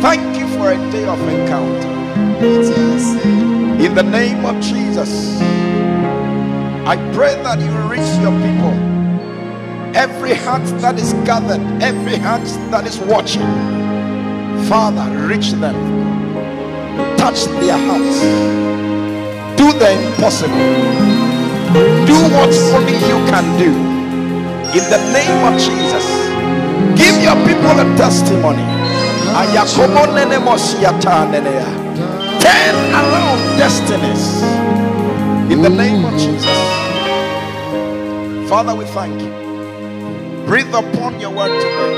Thank you for a day of encounter. In the name of Jesus, I pray that you reach your people. Every heart that is gathered, every heart that is watching, Father, reach them. Touch their hearts. Do the impossible. Do what only you can do. In the name of Jesus, your people a testimony. Turn around destinies. In the name of Jesus. Father, we thank you. Breathe upon your word today.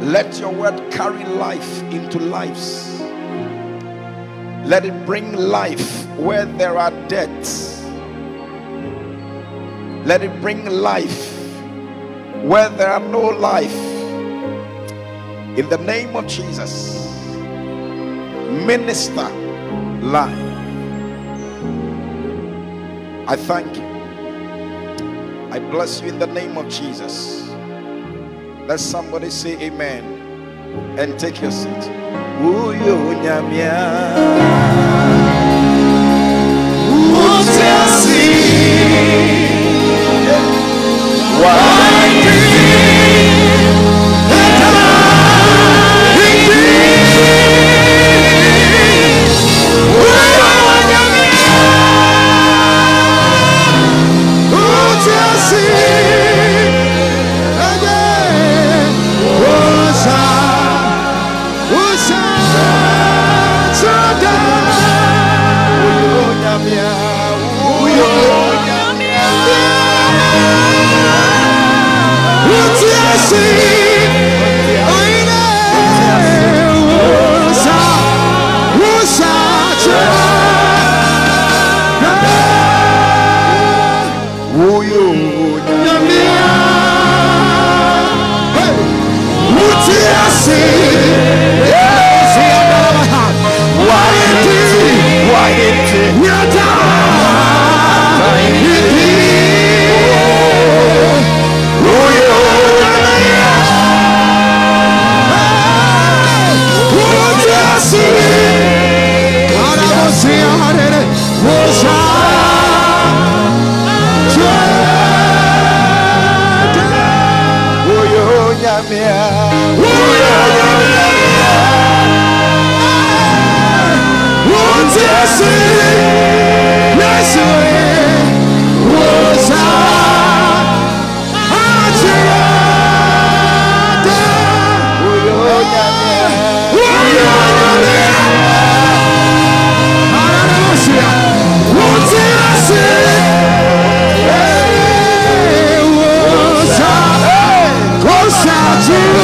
Let your word carry life into lives. Let it bring life where there are deaths. Let it bring life where there are no life. In the name of Jesus, minister life. I thank you. I bless you in the name of Jesus. Let somebody say amen and take your seat. Uyo nyamia. Yes, Jesus.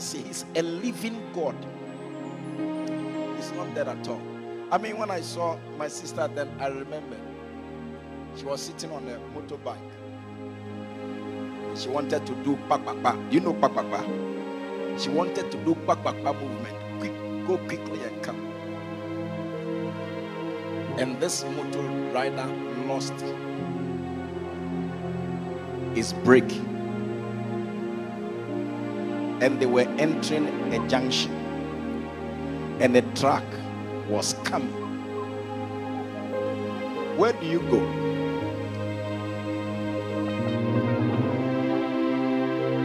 Ɔte he's a living god. He's not dead at all. I mean when i saw my sister then i remember she was sitting on a motorbike. She wanted to do pakpakpa do you know pakpakpa she wanted to do pakpakpa movement. Quick go quickly and come. And this motor rider lost his brake and they were entering a junction and a truck was coming. Where do you go?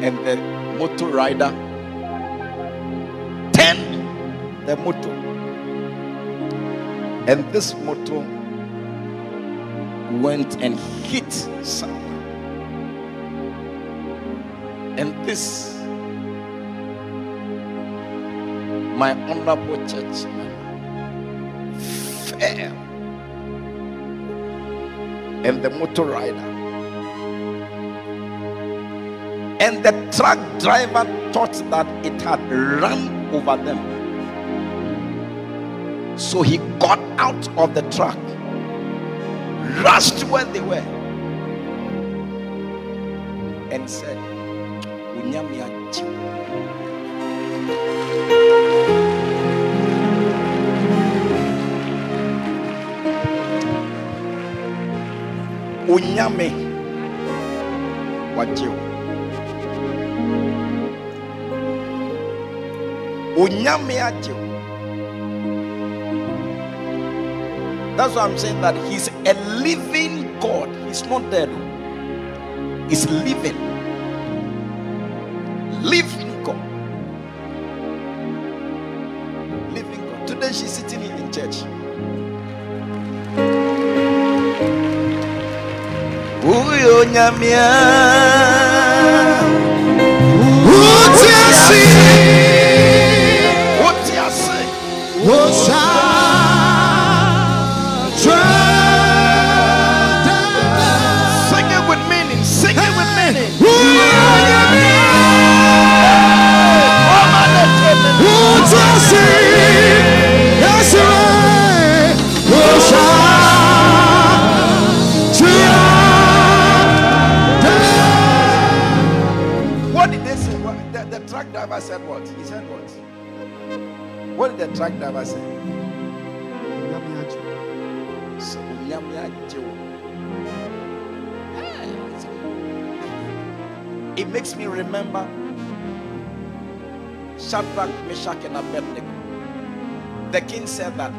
And the motor rider turned the motor. And this motor went and hit someone. And this my honorable church fell and the motor rider. And the truck driver thought that it had run over them. So he got out of the truck. Rushed where they were. And said onyame wagye wo onyame agye wo that's why i'm saying that he's a living god. He's not dead. He's living. Living Uyo truck driver. Hey, It makes me remember Shadrach, Meshach, and Abednego. The king said that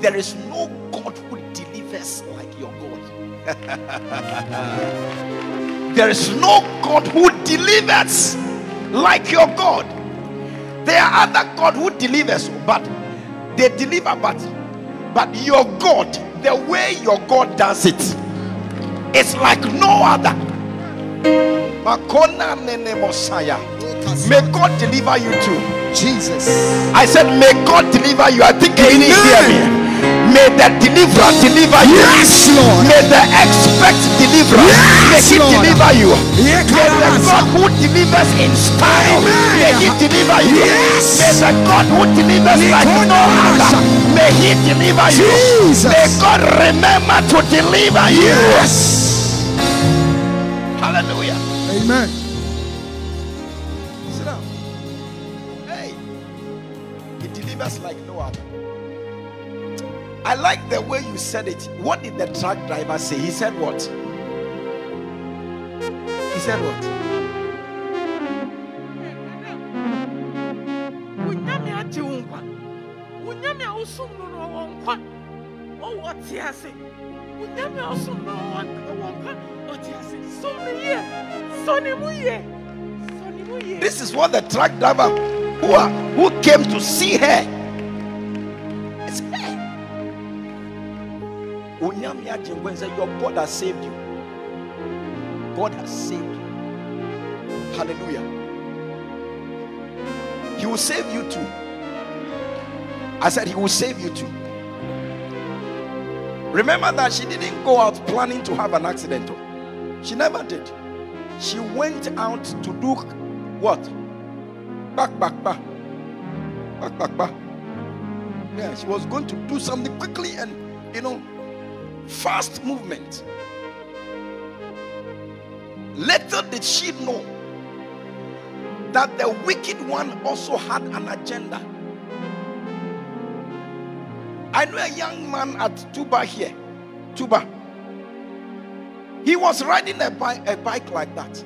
there is no God who delivers like your God. there is no God who delivers like your God. There are other God who delivers, but they deliver, but but your God, the way your God does it, it's like no other. Makona nene Mosiah. May God deliver you too. Jesus. I said, May God deliver you. I think you didn't hear me. May the deliverer deliver you. Yes, Lord. May the expect deliverer Yes, may he Lord. deliver you. May the God who delivers in style Amen. may he deliver you. Yes. May the God who delivers like no other may he deliver you. Jesus. May God remember to deliver you. Yes. Hallelujah. Amen. Sit down. Hey, he delivers like. I like the way you said it. What did the truck driver say? He said what? He said what? Onyame agye wo nkwa. Onyame a wosom no no ɔwɔ nkwa. Ɔwɔ te ase. Onyame a wosom no ɔwɔ ɔwɔ nkwa. Ɔte ase. Som no yie. Sɔ ne mu yie. Sɔ ne mu yie. This is what the truck driver who, who came to see her. Said, Your God has saved you. God has saved you. Hallelujah. He will save you too. I said, He will save you too. Remember that she didn't go out planning to have an accident. She never did. She went out to do what? Back, back, back. Back, back, back. Yeah, she was going to do something quickly and, you know, fast movement. Little did she know that the wicked one also had an agenda. I know a young man at Tuba here. Tuba. He was riding a bike, a bike like that,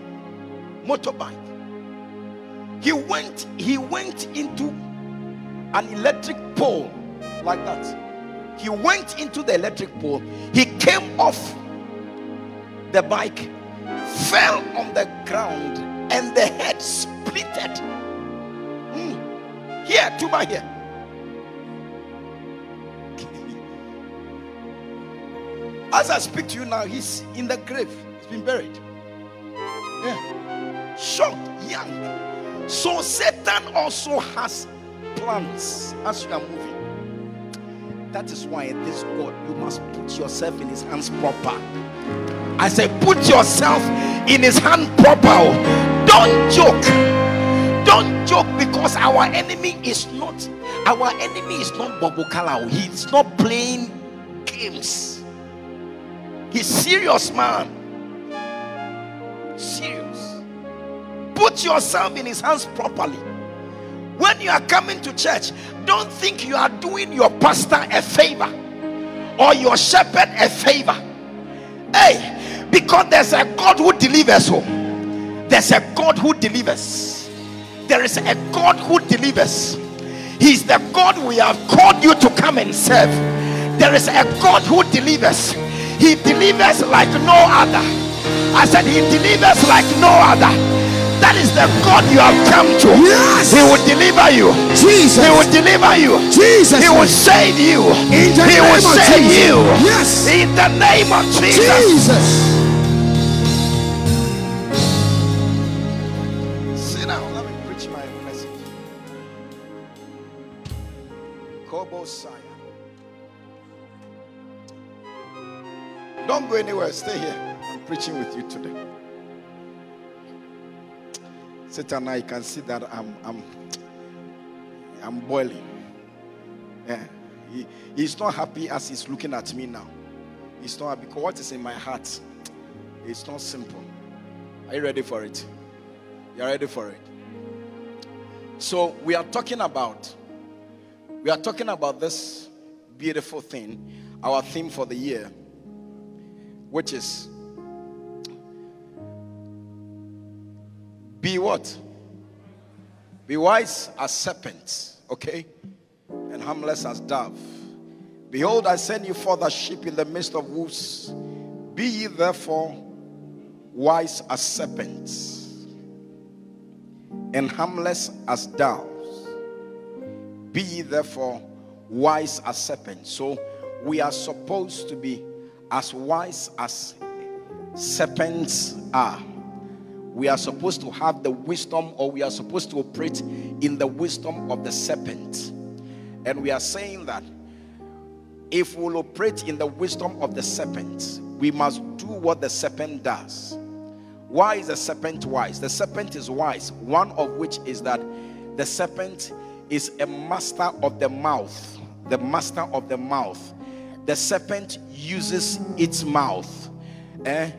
motorbike. He went, he went into an electric pole like that. He went into the electric pole. He came off the bike, fell on the ground, and the head splitted. Mm. Here, Tuba here. As I speak to you now, he's in the grave. He's been buried. Yeah. Short, young. So Satan also has plans as you are moving. That is why this God, you must put yourself in his hands proper. I say, put yourself in his hand proper. Don't joke. Don't joke because our enemy is not our enemy is not Bobo Kalau. He's not playing games. He's serious, man. Serious. Put yourself in his hands properly. When you are coming to church, don't think you are doing your pastor a favor or your shepherd a favor. Hey, because there's a God who delivers. Oh, there's a God who delivers. There is a God who delivers. He's the God we have called you to come and serve. There is a God who delivers. He delivers like no other. I said, He delivers like no other. That is the God you have come to. Yes. He will deliver you. Jesus. He will deliver you. Jesus. He will save you. In the he name will of save Jesus. you. Yes. In the name of Jesus. Jesus. Sit down. Let me preach my message. Kobo Saya. Don't go anywhere. Stay here. I'm preaching with you today. Satan, I can see that I'm I'm I'm boiling. Yeah. He, he's not happy as he's looking at me now. He's not happy because what is in my heart it's not simple. Are you ready for it? You're ready for it. So we are talking about we are talking about this beautiful thing, our theme for the year, which is be what? Be wise as serpents, okay? And harmless as dove. Behold, I send you forth as sheep in the midst of wolves. Be ye therefore wise as serpents and harmless as doves. Be ye therefore wise as serpents. So we are supposed to be as wise as serpents are. We are supposed to have the wisdom, or we are supposed to operate in the wisdom of the serpent. And we are saying that if we will operate in the wisdom of the serpent, we must do what the serpent does. Why is the serpent wise? The serpent is wise, one of which is that the serpent is a master of the mouth. The master of the mouth. The serpent uses its mouth. Eh?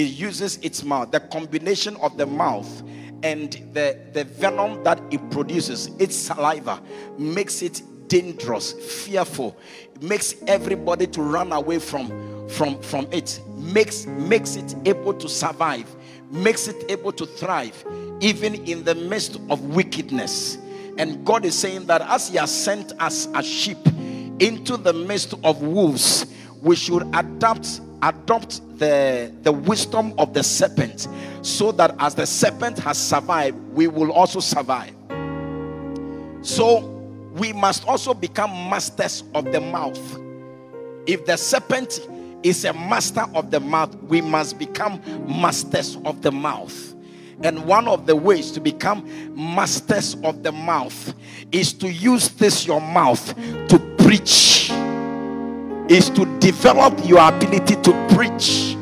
It uses its mouth. The combination of the mouth and the, the venom that it produces, its saliva, makes it dangerous, fearful, it makes everybody to run away from from from it, makes makes it able to survive, makes it able to thrive, even in the midst of wickedness. And God is saying that as He has sent us as sheep into the midst of wolves, we should adapt adopt the the wisdom of the serpent, so that as the serpent has survived, we will also survive. So we must also become masters of the mouth. If the serpent is a master of the mouth, we must become masters of the mouth. And one of the ways to become masters of the mouth is to use this your mouth to preach, is to develop your ability to preach.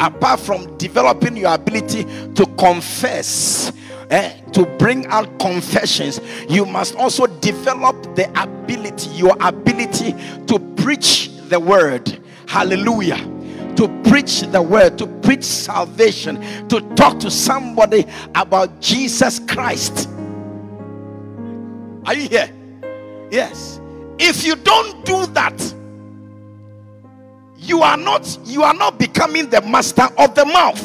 Apart from developing your ability to confess, eh, to bring out confessions, you must also develop the ability, your ability to preach the word. Hallelujah. To preach the word, to preach salvation, to talk to somebody about Jesus Christ. Are you here? Yes. If you don't do that, you are not you are not becoming the master of the mouth.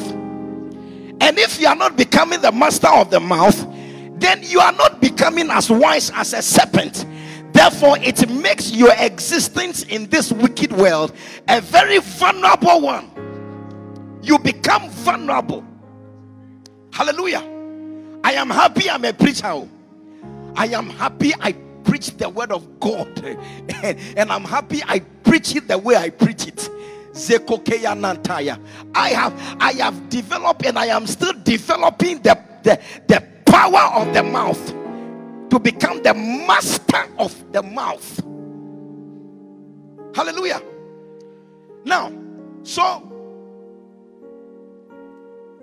And if you are not becoming the master of the mouth, then you are not becoming as wise as a serpent. Therefore, it makes your existence in this wicked world a very vulnerable one. You become vulnerable. Hallelujah. I am happy I'm a preacher. I am happy I preach the word of God. and I'm happy I preach it the way I preach it. I have I have developed and I am still developing the, the, the power of the mouth to become the master of the mouth. Hallelujah. Now, so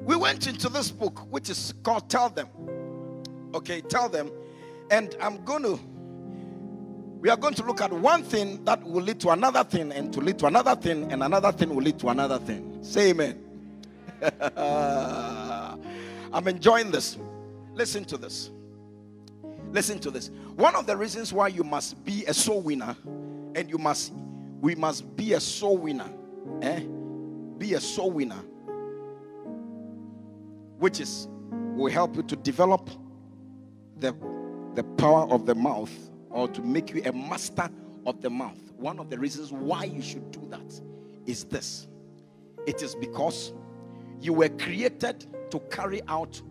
we went into this book which is called Tell Them. Okay, tell them. And I'm going to we are going to look at one thing that will lead to another thing, and to lead to another thing, and another thing will lead to another thing. Say amen. I'm enjoying this. Listen to this. Listen to this. One of the reasons why you must be a soul winner, and you must, we must be a soul winner, eh? Be a soul winner, which is will help you to develop the the power of the mouth or to make you a master of the mouth. One of the reasons why you should do that is this it is because you were created to carry out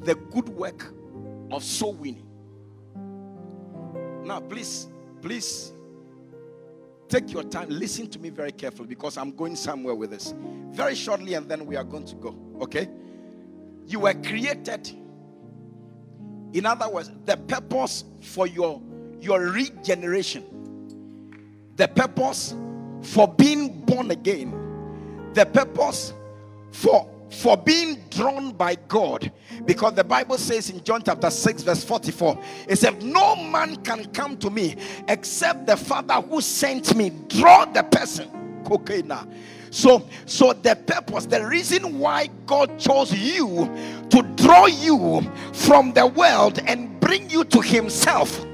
the good work of soul winning. Now, please, please take your time, listen to me very carefully because I'm going somewhere with this very shortly, and then we are going to go. Okay? You were created in other words, the purpose for your your regeneration, the purpose for being born again, the purpose for for being drawn by God. Because the Bible says in John chapter 6, verse 44, it said, No man can come to me except the Father who sent me draw the person. Cocaine. So, so the purpose, the reason why God chose you to draw you from the world and bring you to Himself,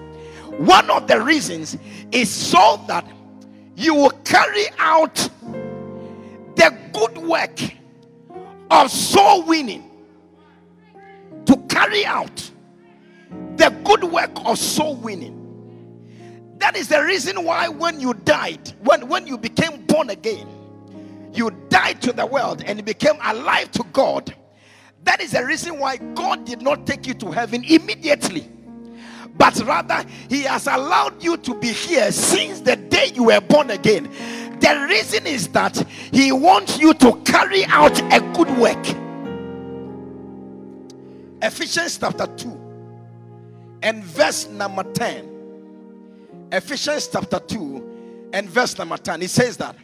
one of the reasons is so that you will carry out the good work of soul winning. To carry out the good work of soul winning. That is the reason why when you died, when, when you became born again, you died to the world and became alive to God. That is the reason why God did not take you to heaven immediately, but rather, He has allowed you to be here since the day you were born again. The reason is that He wants you to carry out a good work. Ephesians chapter 2 and verse number 10. Ephesians chapter 2 and verse number 10. It says that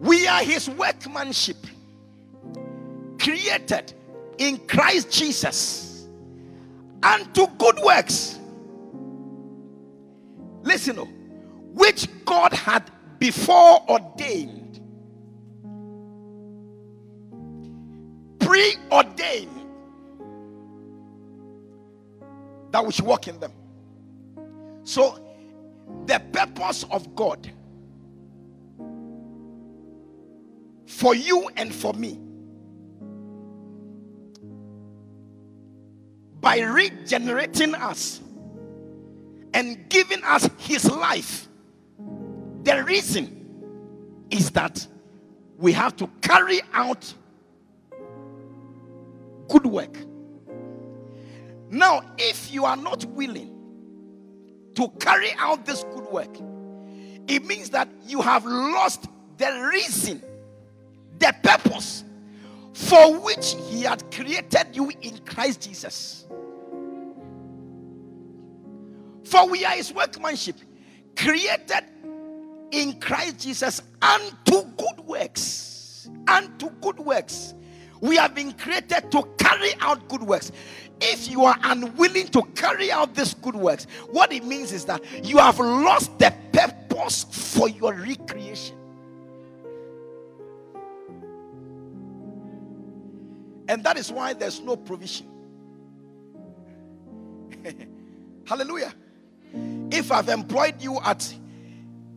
we are his workmanship, created in Christ Jesus unto good works. Listen, oh, which God had before ordained, preordained that we should walk in them. So, the purpose of God for you and for me. By regenerating us and giving us his life. The reason is that we have to carry out good work. Now, if you are not willing to carry out this good work, it means that you have lost the reason the purpose for which He had created you in Christ Jesus. For we are His workmanship, created in Christ Jesus unto good works. Unto good works, We have been created to carry out good works. If you are unwilling to carry out these good works, what it means is that you have lost the purpose for your recreation. And that is why there's no provision. Hallelujah. If I've employed you at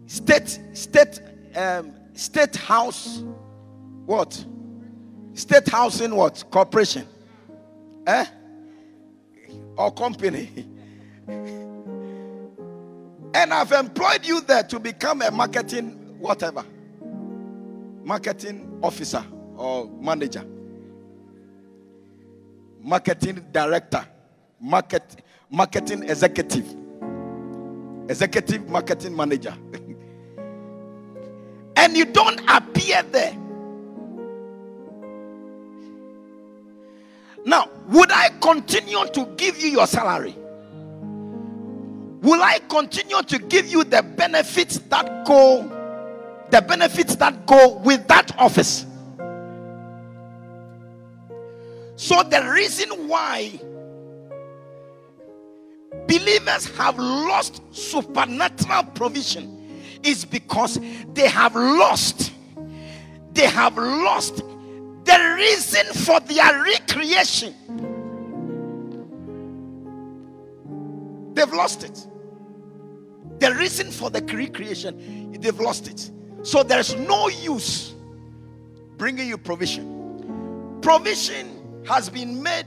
state state um, state house what? State housing what? Corporation. Eh? Or company. And i've employed you there to become a marketing whatever. Marketing officer or manager marketing director market marketing executive executive marketing manager and you don't appear there. Now, would I continue to give you your salary? Will I continue to give you the benefits that go the benefits that go with that office? So the reason why believers have lost supernatural provision is because they have lost they have lost the reason for their recreation. They've lost it. The reason for the recreation they've lost it. So there's no use bringing you provision. Provision has been made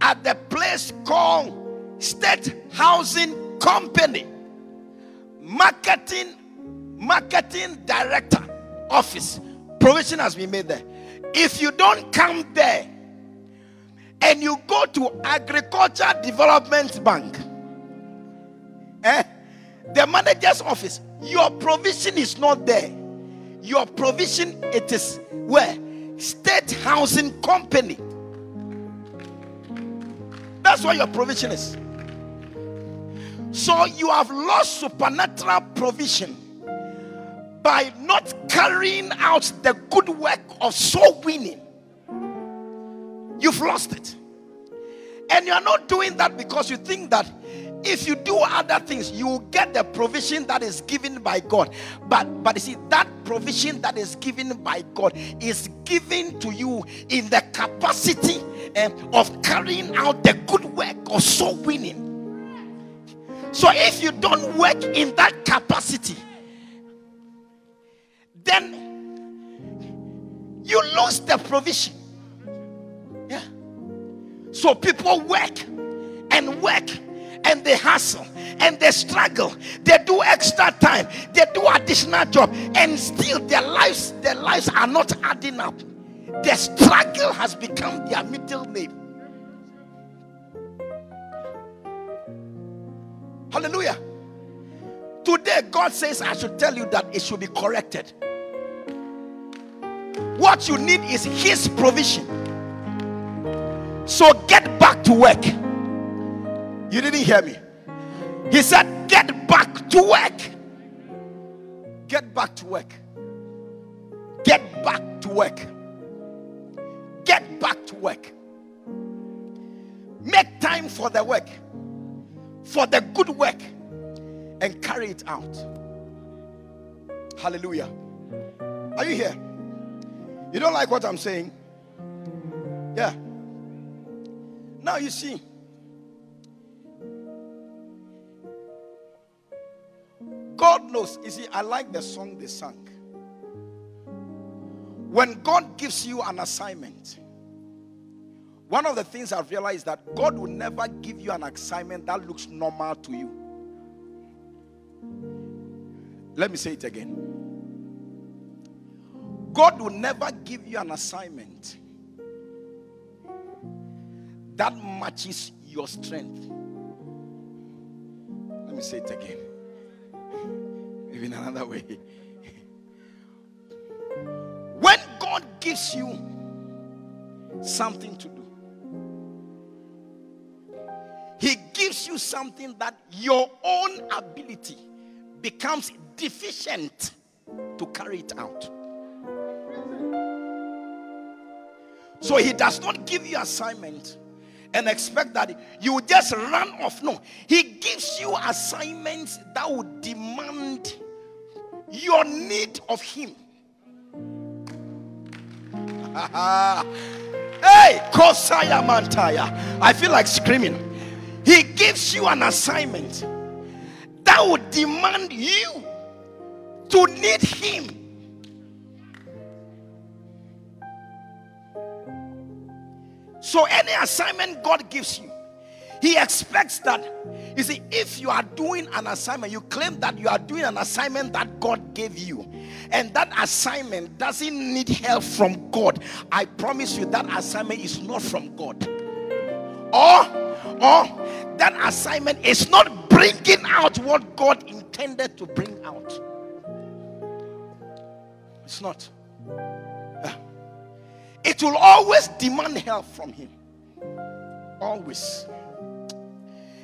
at the place called state housing company marketing marketing director office. Provision has been made there. If you don't come there and you go to agriculture development bank eh, the manager's office your provision is not there. Your provision it is where? State housing company that's where your provision is so you have lost supernatural provision by not carrying out the good work of soul winning, you've lost it. And you're not doing that because you think that if you do other things, you will get the provision that is given by God. But but you see, that provision that is given by God is given to you in the capacity eh, of carrying out the good work of soul winning. So if you don't work in that capacity, then you lose the provision. Yeah. So people work and work and they hustle and they struggle. They do extra time. They do additional job and still their lives their lives are not adding up. The struggle has become their middle name. Hallelujah. Today, God says, I should tell you that it should be corrected. What you need is His provision. So get back to work. You didn't hear me. He said, Get back to work. Get back to work. Get back to work. Get back to work. Make time for the work, for the good work, and carry it out. Hallelujah. Are you here? You don't like what I'm saying? Yeah. Now you see. You see, I like the song they sang. When God gives you an assignment, one of the things I've realized that God will never give you an assignment that looks normal to you. Let me say it again. God will never give you an assignment that matches your strength. Let me say it again. In another way. When God gives you something to do, He gives you something that your own ability becomes deficient to carry it out. So he does not give you assignment and expect that you just run off. No, he gives you assignments that would demand your need of him. hey, Kosaya Mantaya. I feel like screaming. He gives you an assignment that would demand you to need him. So, any assignment God gives you, He expects that. You see, if you are doing an assignment, you claim that you are doing an assignment that God gave you, and that assignment doesn't need help from God. I promise you that assignment is not from God. Or, or that assignment is not bringing out what God intended to bring out. It's not. Ah. It will always demand help from Him. Always.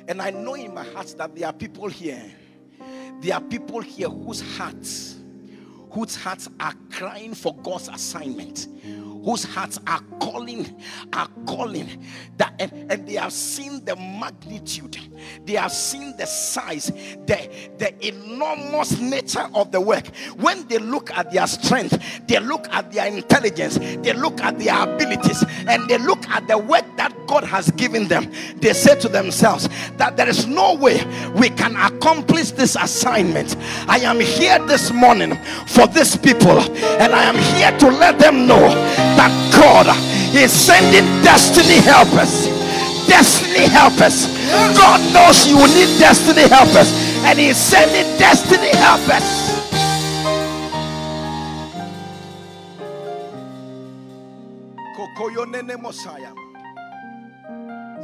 And I know in my heart that there are people here. There are people here whose hearts, whose hearts are crying for God's assignment whose hearts are calling, are calling that and, and they have seen the magnitude, they have seen the size, the, the enormous nature of the work. When they look at their strength, they look at their intelligence, they look at their abilities, and they look at the work that God has given them, they say to themselves that there is no way we can accomplish this assignment. I am here this morning for these people, and I am here to let them know that God is sending destiny helpers. Destiny helpers. God knows you will need destiny helpers, and He's sending destiny helpers.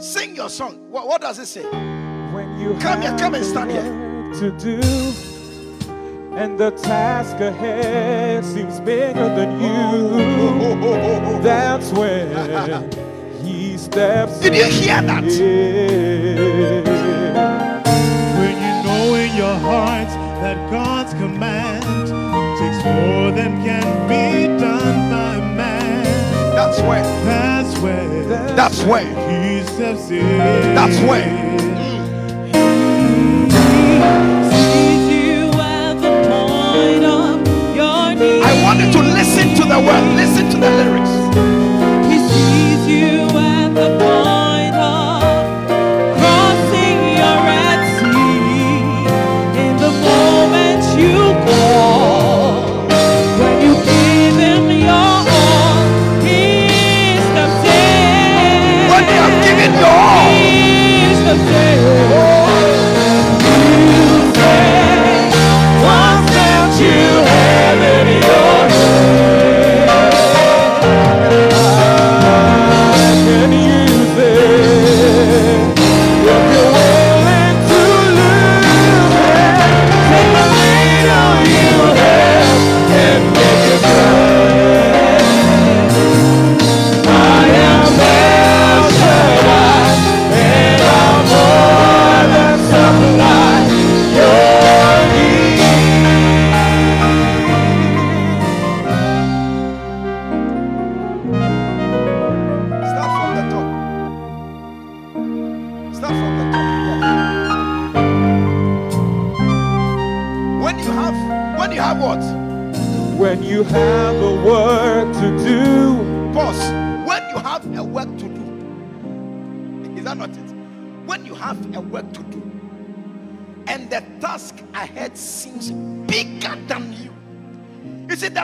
Sing your song. What, what does it say? When you Come here, come and stand here. To do, and the task ahead seems bigger than you. That's when he steps. Did you hear that? in. When you know in your heart that God's command takes more than can be done by man. That's when. That's when That's when. he steps in. That's when. Sees listen to the lyrics. He sees you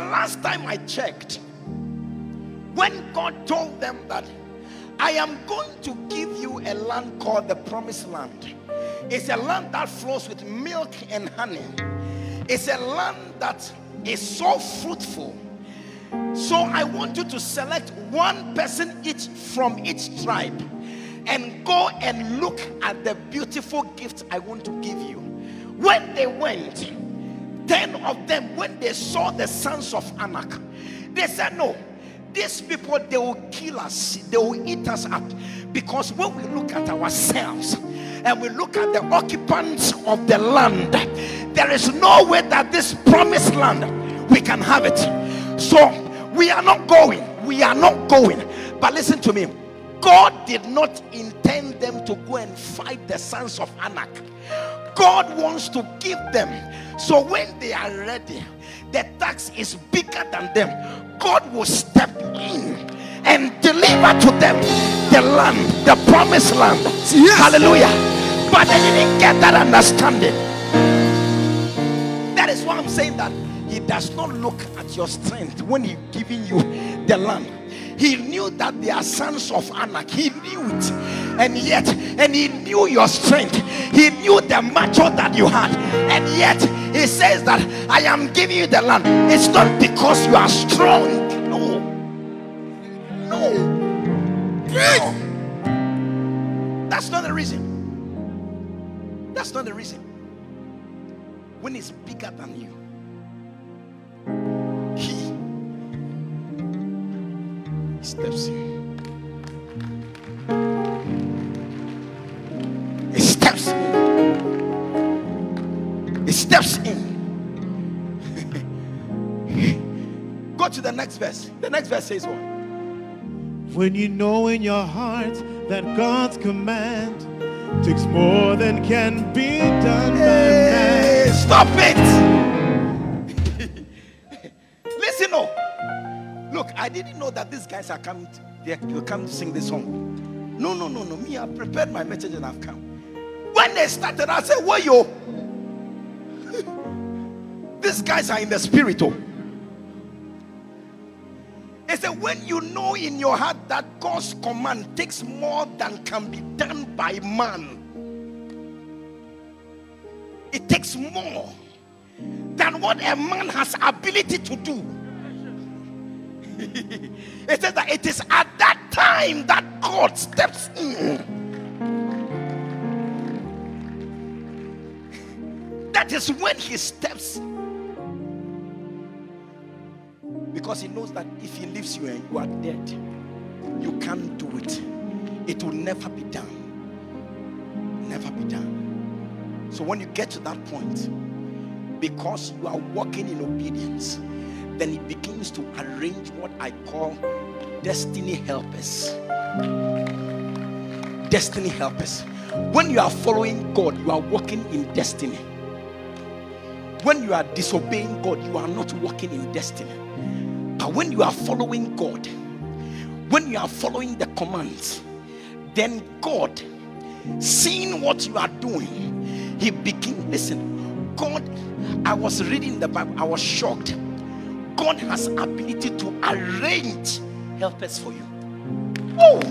last time I checked, when God told them that I am going to give you a land called the promised land, it's a land that flows with milk and honey, it's a land that is so fruitful. So I want you to select one person each from each tribe and go and look at the beautiful gift I want to give you. When they went, 10 of them, when they saw the sons of Anak, they said, No, these people they will kill us, they will eat us up. Because when we look at ourselves and we look at the occupants of the land, there is no way that this promised land we can have it. So we are not going. We are not going. But listen to me. God did not intend them to go and fight the sons of Anak. God wants to give them. So when they are ready, the tax is bigger than them. God will step in and deliver to them the land, the promised land. Yes. Hallelujah. But they didn't get that understanding. That is why I'm saying that he does not look at your strength when he's giving you the land. He knew that they are sons of Anak. He knew it. And yet, and he knew your strength. He knew the macho that you had. And yet, he says that I am giving you the land. It's not because you are strong. No. No. No. That's not the reason. That's not the reason. When it's bigger than you, steps in. It steps in. It steps in. Go to the next verse. The next verse says what? When you know in your heart that God's command takes more than can be done by man. stop it. Look, I didn't know that these guys are coming. To, they will come to sing this song. No, no, no, no. Me, I prepared my message and I've come. When they started, I said, "Where you?" these guys are in the spirit, oh. He said, when you know in your heart that God's command takes more than can be done by man, it takes more than what a man has ability to do. it says that it is at that time that God steps in. That is when he steps because he knows that if he leaves you and you are dead, you can't do it. It will never be done. Never be done. So when you get to that point, because you are walking in obedience, then he begins to arrange what I call destiny helpers. Destiny helpers. When you are following God, you are walking in destiny. When you are disobeying God, you are not walking in destiny. But when you are following God, when you are following the commands, then God, seeing what you are doing, He begin. Listen, God. I was reading the Bible. I was shocked. God has ability to arrange helpers for you. Oh.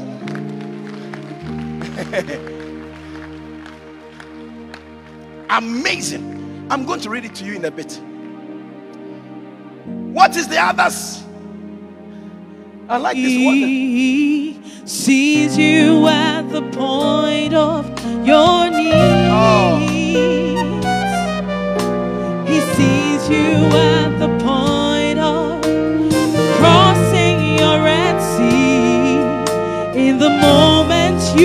Amazing. I'm going to read it to you in a bit. What is the others? I like this one. He sees you at the point of your needs. Oh. He sees you at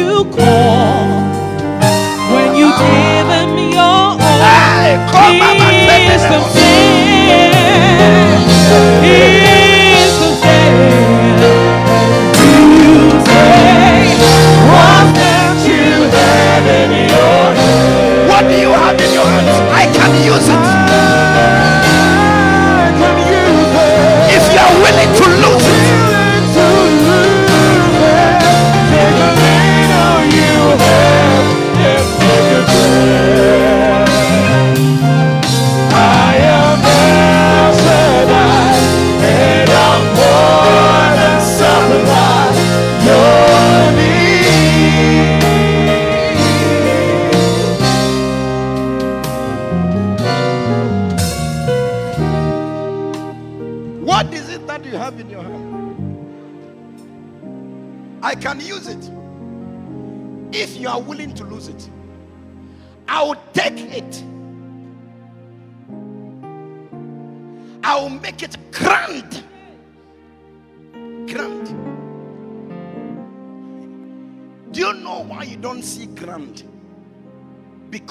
you call, when you give him your all, Hey, come on, my is the fair. He the fair. You say, what that you have in your hand. What do you have in your hands? I can use it.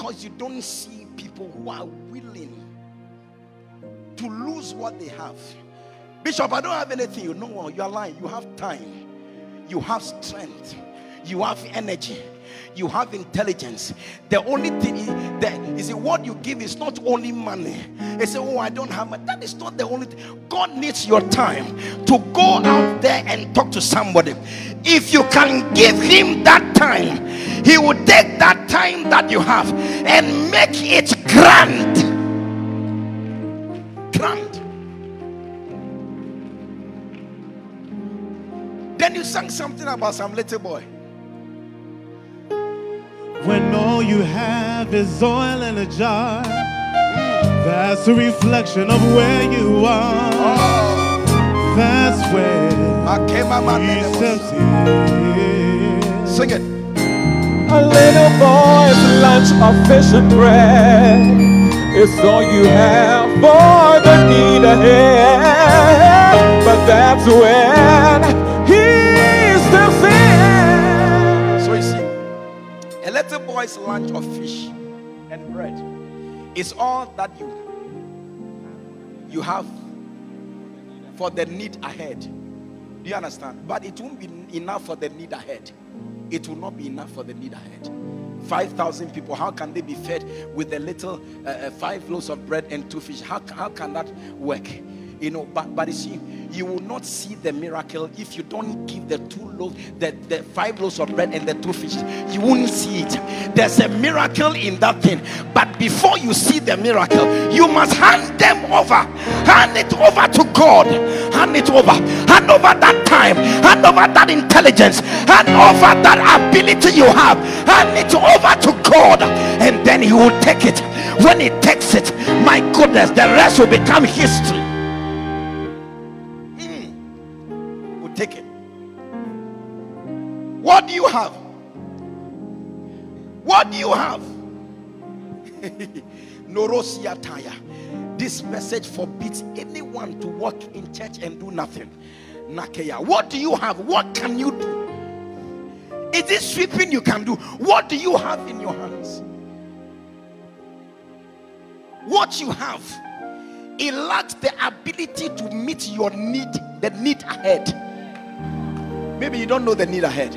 Because you don't see people who are willing to lose what they have. Bishop, I don't have anything. You know what? You are lying. You have time. you have strength, you have energy, you have intelligence. The only thing that is it what you give is not only money. They say, Oh, I don't have money. That is not the only thing. God needs your time to go out there and talk to somebody. If you can give him that time, he will take that time that you have and make it grand. Grand. Then you sang something about some little boy. When all you have is oil in a jar, that's a reflection of where you are. Oh, That's where I came out he my steps in. Sing it. A little boy's lunch of fish and bread is all you have for the need ahead. But that's when a lunch of fish and bread is all that you you have for the need ahead. Do you understand? But it won't be enough for the need ahead. It will not be enough for the need ahead. 5,000 people, how can they be fed with a little uh, uh, five loaves of bread and two fish? How, how can that work? You know, but, but you see, you will not see the miracle if you don't give the two loaves, the, the five loaves of bread and the two fishes. You won't see it. There's a miracle in that thing. But before you see the miracle, you must hand them over. Hand it over to God. Hand it over. Hand over that time. Hand over that intelligence. Hand over that ability you have. Hand it over to God. And then He will take it. When He takes it, my goodness, the rest will become history. Take it. What do you have? What do you have? Norosia Taya. This message forbids anyone to walk in church and do nothing. Nakeya. What do you have? What can you do? Is it sweeping you can do? What do you have in your hands? What you have, it lacks the ability to meet your need, the need ahead. Maybe you don't know the need ahead.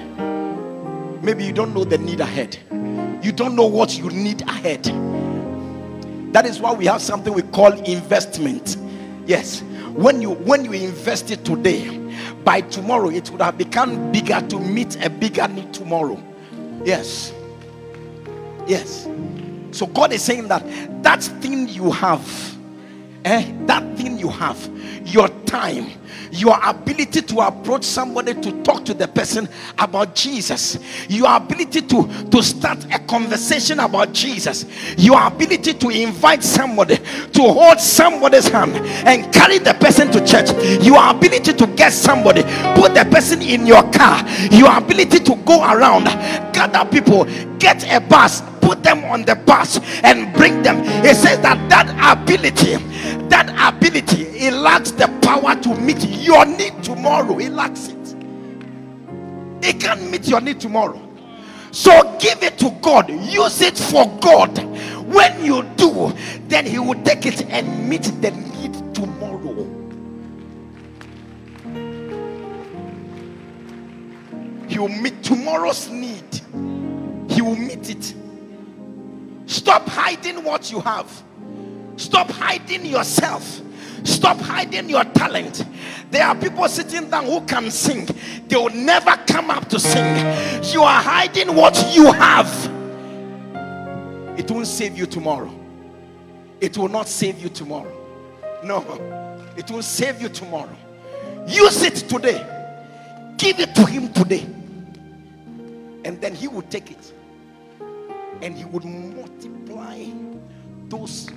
Maybe you don't know the need ahead. You don't know what you need ahead. That is why we have something we call investment. Yes. When you when you invest it today, by tomorrow it would have become bigger to meet a bigger need tomorrow. Yes. Yes. So God is saying that that thing you have, eh, that thing you have, your time, your ability to approach somebody to talk to the person about Jesus, your ability to, to start a conversation about Jesus, your ability to invite somebody, to hold somebody's hand and carry the person to church, your ability to get somebody, put the person in your car, your ability to go around, gather people, get a bus, put them on the bus and bring them. It says that that ability, that ability, it lacks the power to meet your need tomorrow. It lacks it. It can't meet your need tomorrow. So give it to God. Use it for God. When you do, then He will take it and meet the need tomorrow. He will meet tomorrow's need. He will meet it. Stop hiding what you have. Stop hiding yourself. Stop hiding your talent. There are people sitting down who can sing, they will never come up to sing. You are hiding what you have. It won't save you tomorrow. It will not save you tomorrow. No, it will save you tomorrow. Use it today. Give it to Him today. And then He will take it and he would multiply those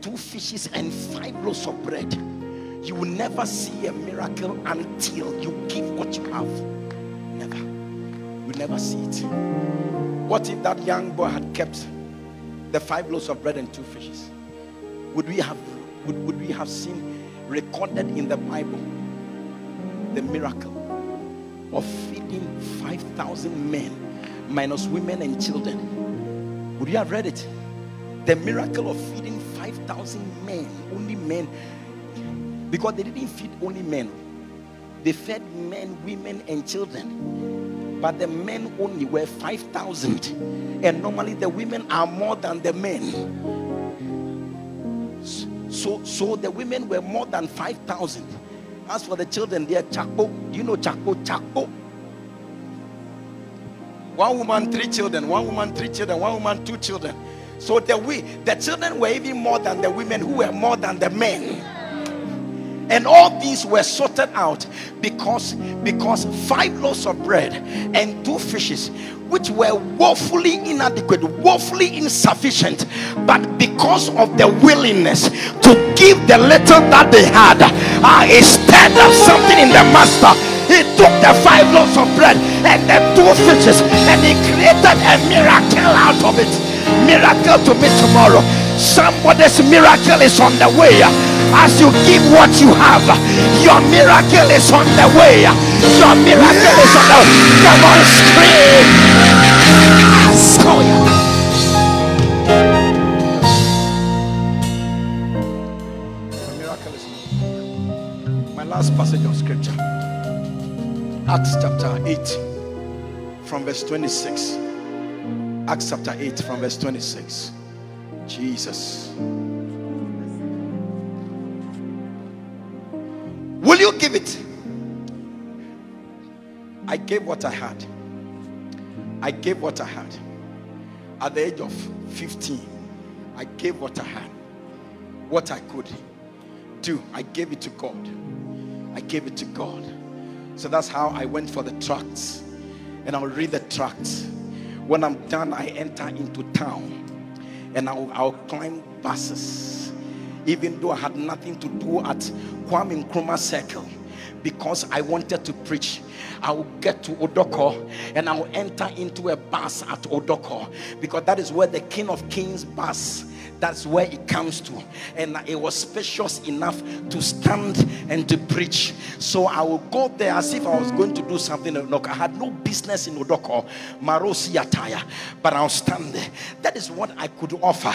two fishes and five loaves of bread. You will never see a miracle until you give what you have. Never. You never see it. What if that young boy had kept the five loaves of bread and two fishes? Would we have would, would we have seen recorded in the Bible the miracle of feeding 5,000 men minus women and children? Would you have read it? The miracle of feeding 5,000 men, only men, because they didn't feed only men. they fed men, women, and children. But the men only were 5,000. And normally the women are more than the men. So, so the women were more than 5,000. As for the children, they are chakpo. Do you know chakpo? Chakpo. One woman, three children. One woman, three children. One woman, two children. So the we, the children were even more than the women, who were more than the men. And all these were sorted out because because five loaves of bread and two fishes, which were woefully inadequate, woefully insufficient, but because of the willingness to give the little that they had, uh, up something in the master. He took the five loaves of bread and the two fishes and he created a miracle out of it. Miracle to me tomorrow. Somebody's miracle is on the way. As you give what you have, your miracle is on the way. Your miracle is on the way. Come on, scream. Your miracle is. My last passage of scripture. Acts chapter 8 from verse 26. Acts chapter 8 from verse 26. Jesus. Will you give it? I gave what I had. I gave what I had. At the age of 15, I gave what I had. What I could do, I gave it to God. I gave it to God. So that's how I went for the tracts. And I'll read the tracts. When I'm done, I enter into town and I'll, I'll climb buses. Even though I had nothing to do at Kwame Nkrumah Circle because I wanted to preach. I will get to Odorkor and I will enter into a bus at Odorkor because that is where the King of Kings bus that's where it comes to. And it was spacious enough to stand and to preach. So i will go there as if i was going to do something. In Odorkor. i had no business in odorkor marosi attire but i'll stand there. That is what i could offer.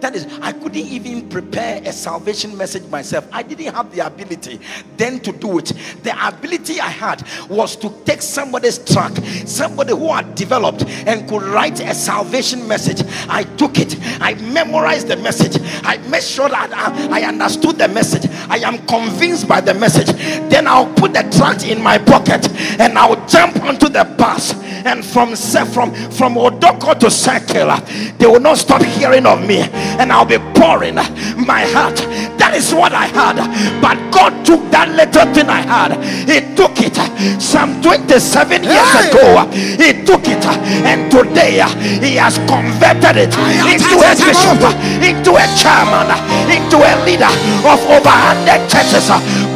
That is i couldn't even prepare a salvation message myself. I didn't have the ability then to do it. The ability i had was to take somebody's track somebody who had developed and could write a salvation message. I took it. I memorized the message. I made sure that I, I understood the message. I am convinced by the message. Then I'll put the tract in my pocket and I'll jump onto the bus. And from from from Odorkor to Circular, they will not stop hearing of me. And I'll be pouring my heart. That is what I had. But God took that little thing I had. He took it some 27 years Hey! ago. He took it and today he has converted it into a bishop, into a chairman, into a leader of over 100 churches.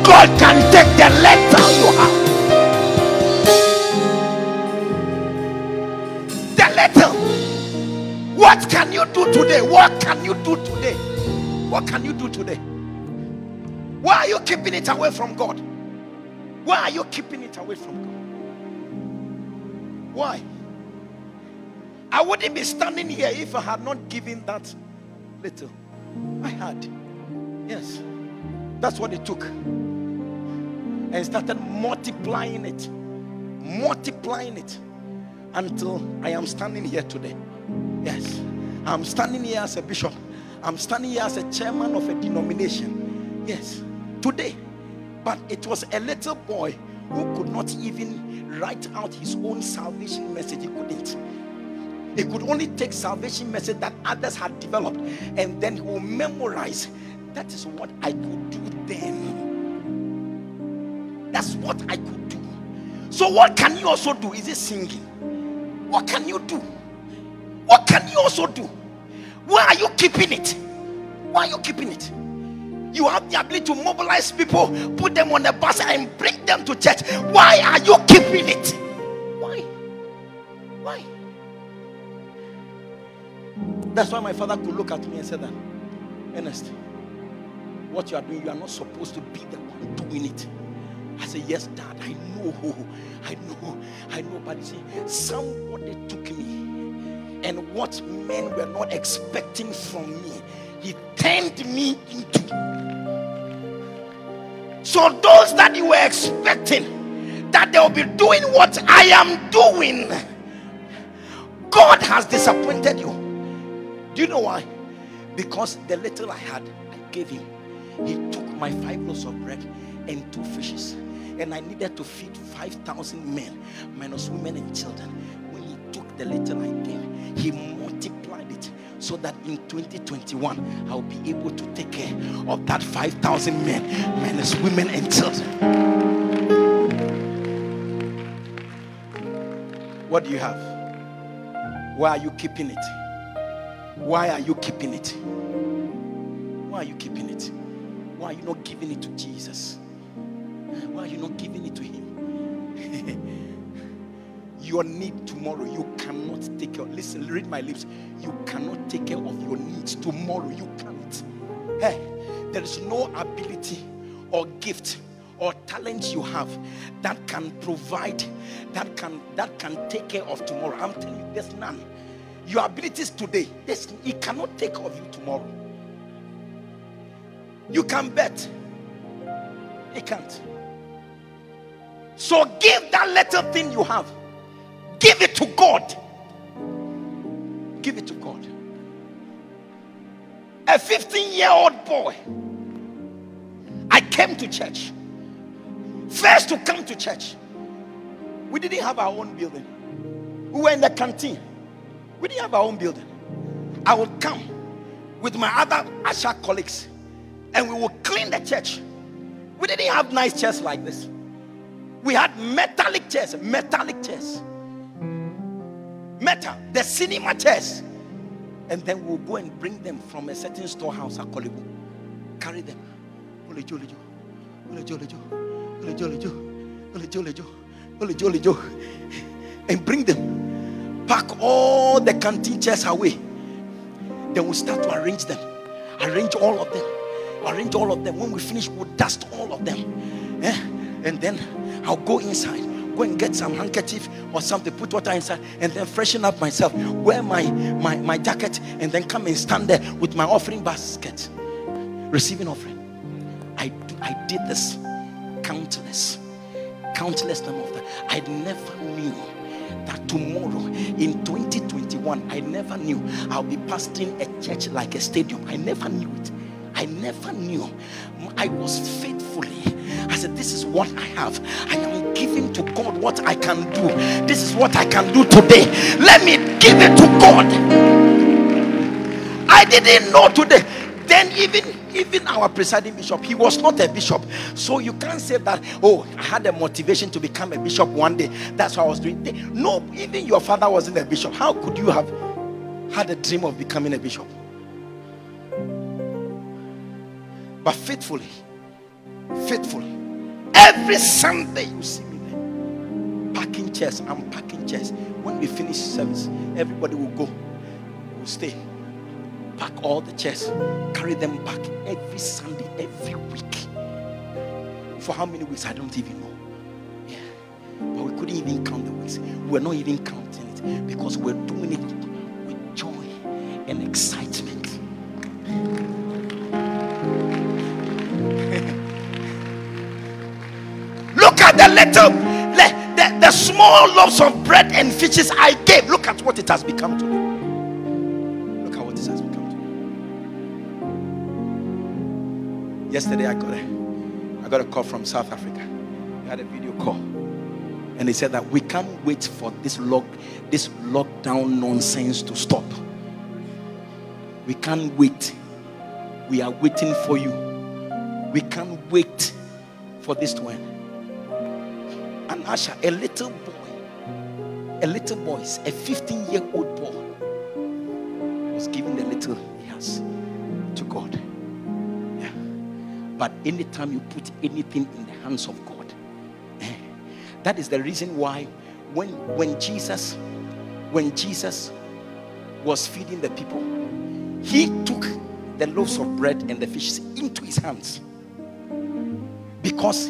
God can take the letter you have. The little. What can you do today? What can you do today? What can you do today? Why are you keeping it away from God? Why are you keeping it away from God? Why? I wouldn't be standing here if I had not given that little. I had. Yes. That's what it took. And started multiplying it. Multiplying it until I am standing here today. Yes. I'm standing here as a bishop. I'm standing here as a chairman of a denomination. Yes. Today. But it was a little boy who could not even write out his own salvation message. He couldn't. He could only take salvation message that others had developed and then he will memorize. That is what I could do then. That's what I could do. So, what can you also do? Is it singing? What can you do? What can you also do? Why are you keeping it? Why are you keeping it? You have the ability to mobilize people, put them on the bus, and bring them to church. Why are you keeping it? Why? Why? That's why my father could look at me and say that, Ernest, what you are doing, you are not supposed to be the one doing it. I said, Yes, Dad, I know, I know, I know. But you see, somebody took me, and what men were not expecting from me, he turned me into. So, those that you were expecting that they'll be doing what I am doing, God has disappointed you. Do you know why? Because the little I had, I gave him. He took my five loaves of bread and two fishes, and I needed to feed 5,000 men, minus women and children. When he took the little I gave, he multiplied it so that in 2021 I'll be able to take care of that 5,000 men, minus women and children. What do you have? Why are you keeping it? Why are you keeping it? Why are you keeping it? Why are you not giving it to Jesus? Why are you not giving it to Him? your need tomorrow, you cannot take care. Listen, read my lips. You cannot take care of your needs tomorrow. You can't. Hey, there is no ability or gift or talent you have that can provide, that can that can take care of tomorrow. I'm telling you, there's none. Your abilities today, this it cannot take of you tomorrow. You can bet. It can't. So give that little thing you have. Give it to God. Give it to God. A 15 year old boy. I came to church. First to come to church. We didn't have our own building. We were in the canteen. We didn't have our own building. I would come with my other Asha colleagues and we would clean the church. We didn't have nice chairs like this. We had metallic chairs, metallic chairs. Metal, the cinema chairs. And then we'll go and bring them from a certain storehouse at Korle Bu. Carry them. And bring them Pack all the canteen chairs away. Then we'll start to arrange them. Arrange all of them. Arrange all of them. When we finish, we'll dust all of them. Eh? And then I'll go inside, go and get some handkerchief or something, put water inside, and then freshen up myself, wear my, my, my jacket, and then come and stand there with my offering basket, receiving offering. I, I did this countless, countless number of times. I never knew that tomorrow in 2021, I never knew I'll be pastoring a church like a stadium. I never knew it. I never knew. I was faithfully. I said, This is what I have. I am giving to God what I can do. This is what I can do today. Let me give it to God. I didn't know today. Then even even our presiding bishop, he was not a bishop. So you can't say that, oh, I had a motivation to become a bishop one day. That's what I was doing. No, even your father wasn't a bishop. How could you have had a dream of becoming a bishop? But faithfully, faithfully, every Sunday you see me there. Packing chairs, I'm packing chairs. When we finish service, everybody will go, will stay. Pack all the chairs, carry them back every Sunday, every week. For how many weeks? I don't even know. Yeah. But we couldn't even count the weeks. We're not even counting it because we're doing it with joy and excitement. Look at the little, the, the, the small loaves of bread and fishes I gave. Look at what it has become today. Yesterday I got a, I got a call from South Africa. We had a video call, and they said that we can't wait for this lock, this lockdown nonsense to stop. We can't wait. We are waiting for you. We can't wait for this to end. And Asha, a little boy, a little boy, a 15 year old boy, But anytime you put anything in the hands of God, eh, that is the reason why when when Jesus when Jesus was feeding the people, he took the loaves of bread and the fishes into his hands. Because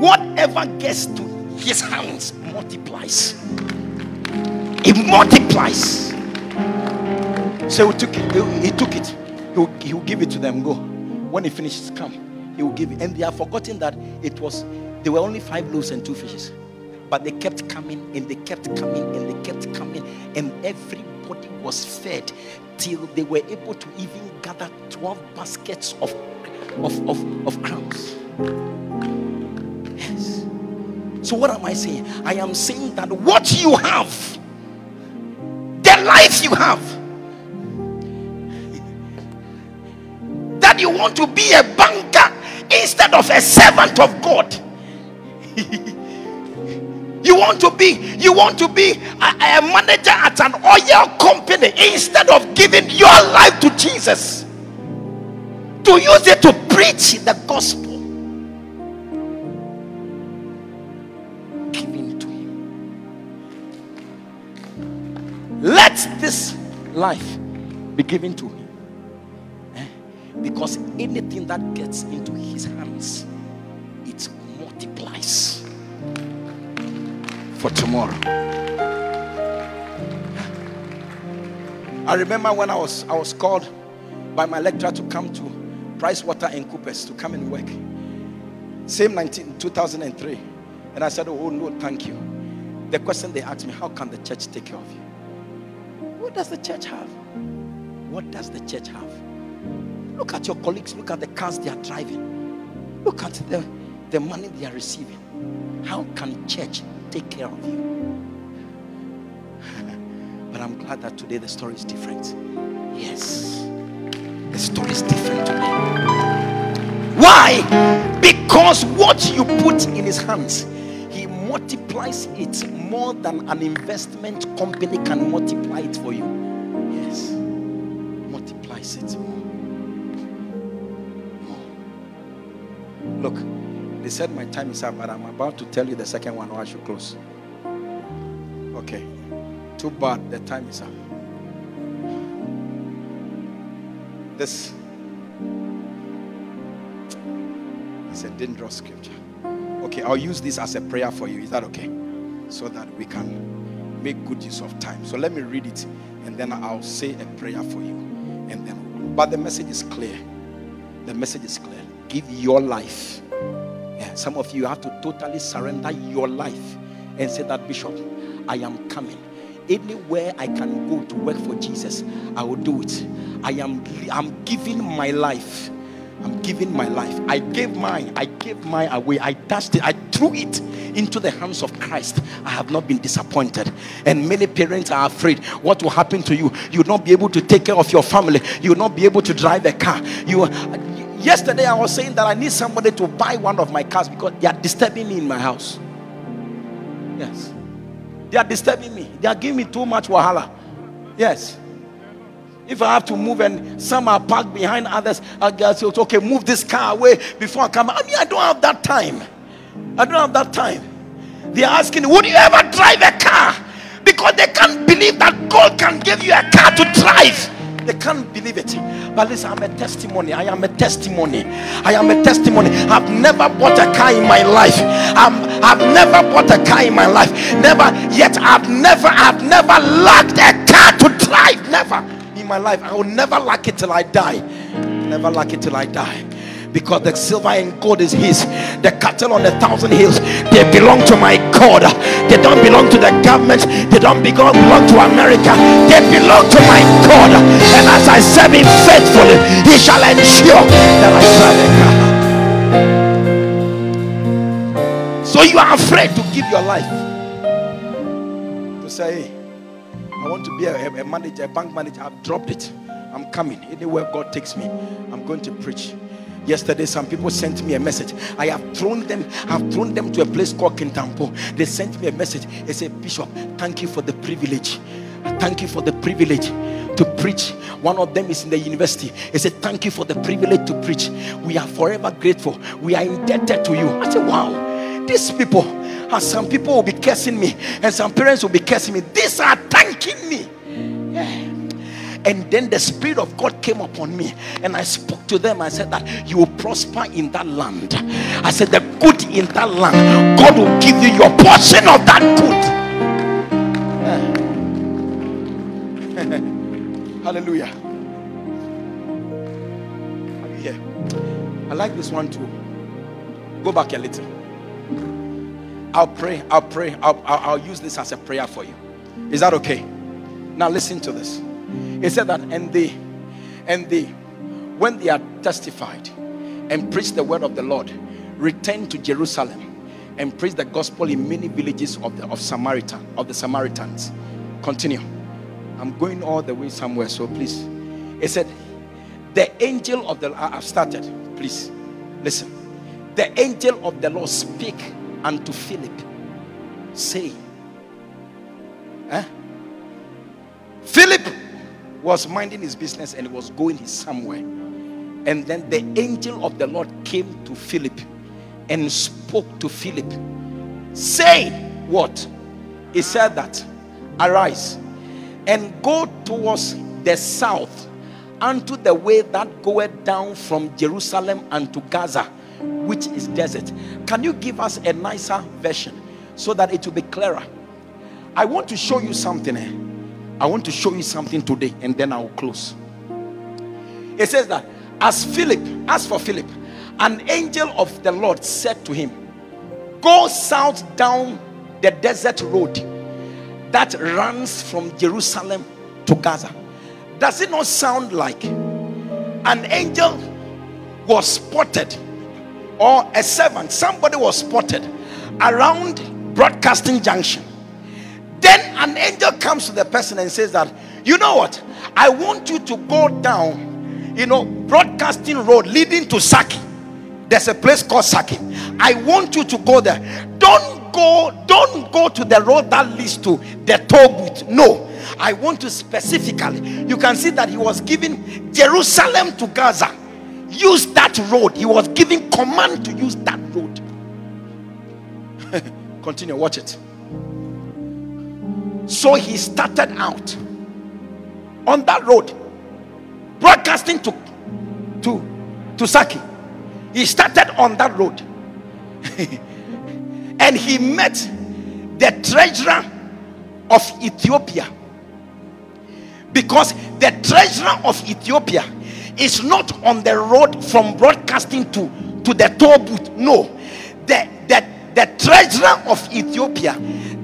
whatever gets to his hands multiplies. It multiplies. So he took it. He, he took it. He'll, he'll give it to them. Go. When he finishes, come. He will give. And they have forgotten that it was there were only five loaves and two fishes. But they kept coming and they kept coming and they kept coming, and everybody was fed till they were able to even gather 12 baskets of of, of, of crumbs. Yes. So what am I saying? I am saying that what you have, the life you have, that you want to be a instead of a servant of God. you want to be you want to be a, a manager at an oil company instead of giving your life to Jesus to use it to preach the gospel giving to him let this life be given to him? Because anything that gets into his hands it multiplies for tomorrow. I remember when i was i was called by my lecturer to come to price water and coopers to come and work. Same 19 2003 and i said oh no thank you. The question they asked me how can the church take care of you? What does the church have? What does the church have Look at your colleagues, look at the cars they are driving, look at the, the money they are receiving. How can church take care of you? but I'm glad that today the story is different. Yes, the story is different today. Why? Because what you put in his hands, he multiplies it more than an investment company can multiply it for you. They said my time is up, but I'm about to tell you the second one, or I should close. Okay. Too bad, the time is up. This is a dangerous scripture. Okay, I'll use this as a prayer for you. Is that okay? So that we can make good use of time. So let me read it and then I'll say a prayer for you. And then, but the message is clear. The message is clear. Give your life. Some of you have to totally surrender your life and say that, Bishop, I am coming. Anywhere I can go to work for Jesus, I will do it. I am I'm giving my life. I'm giving my life. I gave mine. I gave mine away. I dashed it. I threw it into the hands of Christ. I have not been disappointed. And many parents are afraid what will happen to you. You will not be able to take care of your family. You will not be able to drive a car. You yesterday I was saying that I need somebody to buy one of my cars because they are disturbing me in my house. Yes. They are disturbing me. They are giving me too much wahala. Yes. If I have to move and some are parked behind others, I guess it's okay, move this car away before I come. I mean, I don't have that time. I don't have that time. They are asking, Would you ever drive a car? Because they can't believe that God can give you a car to drive. They can't believe it. But listen, I'm a testimony. I am a testimony. I am a testimony. I've never bought a car in my life. I'm, I've never bought a car in my life. Never yet. I've never, I've never lacked a car to drive. Never in my life. I will never lack it till I die. Never lack it till I die because the silver and gold is his. The cattle on the thousand hills they belong to my god. They don't belong to the government. They don't belong, to america. They belong to my god. And as i serve him faithfully he shall ensure that i a car so you are afraid to give your life to say i want to be a, a manager a bank manager. I've dropped it. I'm coming. Anywhere god takes me i'm going to preach Yesterday, some people sent me a message. I have thrown them, I've thrown them to a place called Kintampo. They sent me a message. They said, Bishop, thank you for the privilege. Thank you for the privilege to preach. One of them is in the university. He said, Thank you for the privilege to preach. We are forever grateful. We are indebted to you. I said, Wow, these people, and some people will be cursing me, and some parents will be cursing me. These are thanking me. And then the Spirit of God came upon me, and I spoke to them. I said that you will prosper in that land. I said, The good in that land, God will give you your portion of that good. Hallelujah. Here? I like this one too. Go back a little. I'll pray. I'll pray. I'll, I'll, I'll use this as a prayer for you. Is that okay? Now listen to this. It said that and they and they when they are testified and preach the word of the Lord, return to Jerusalem and preach the gospel in many villages of the of Samaritan of the Samaritans. Continue. I'm going all the way somewhere, so please. He said, The angel of the I've started. Please listen. The angel of the Lord speak unto Philip, saying, eh? Philip was minding his business and was going somewhere. And then the angel of the Lord came to Philip and spoke to Philip, saying, What? He said that, Arise and go towards the south unto the way that goeth down from Jerusalem unto Gaza, which is desert. Can you give us a nicer version so that it will be clearer? I want to show you something. Eh? I want to show you something today, and then I'll close. It says that as Philip, as for Philip, an angel of the Lord said to him, Go south down the desert road that runs from Jerusalem to Gaza. Does it not sound like an angel was spotted or a servant, somebody was spotted around Broadcasting Junction? Then an angel comes to the person and says that, you know what? I want you to go down, you know, Broadcasting Road leading to Saki. There's a place called Saki. I want you to go there. Don't go, don't go to the road that leads to the booth. No, I want to specifically. You can see that he was giving Jerusalem to Gaza. Use that road. He was giving command to use that road. Continue, watch it. So he started out on that road, broadcasting to to to Saki. He started on that road, and he met the treasurer of Ethiopia because the treasurer of Ethiopia is not on the road from broadcasting to to the toll booth. No, the the the treasurer of Ethiopia,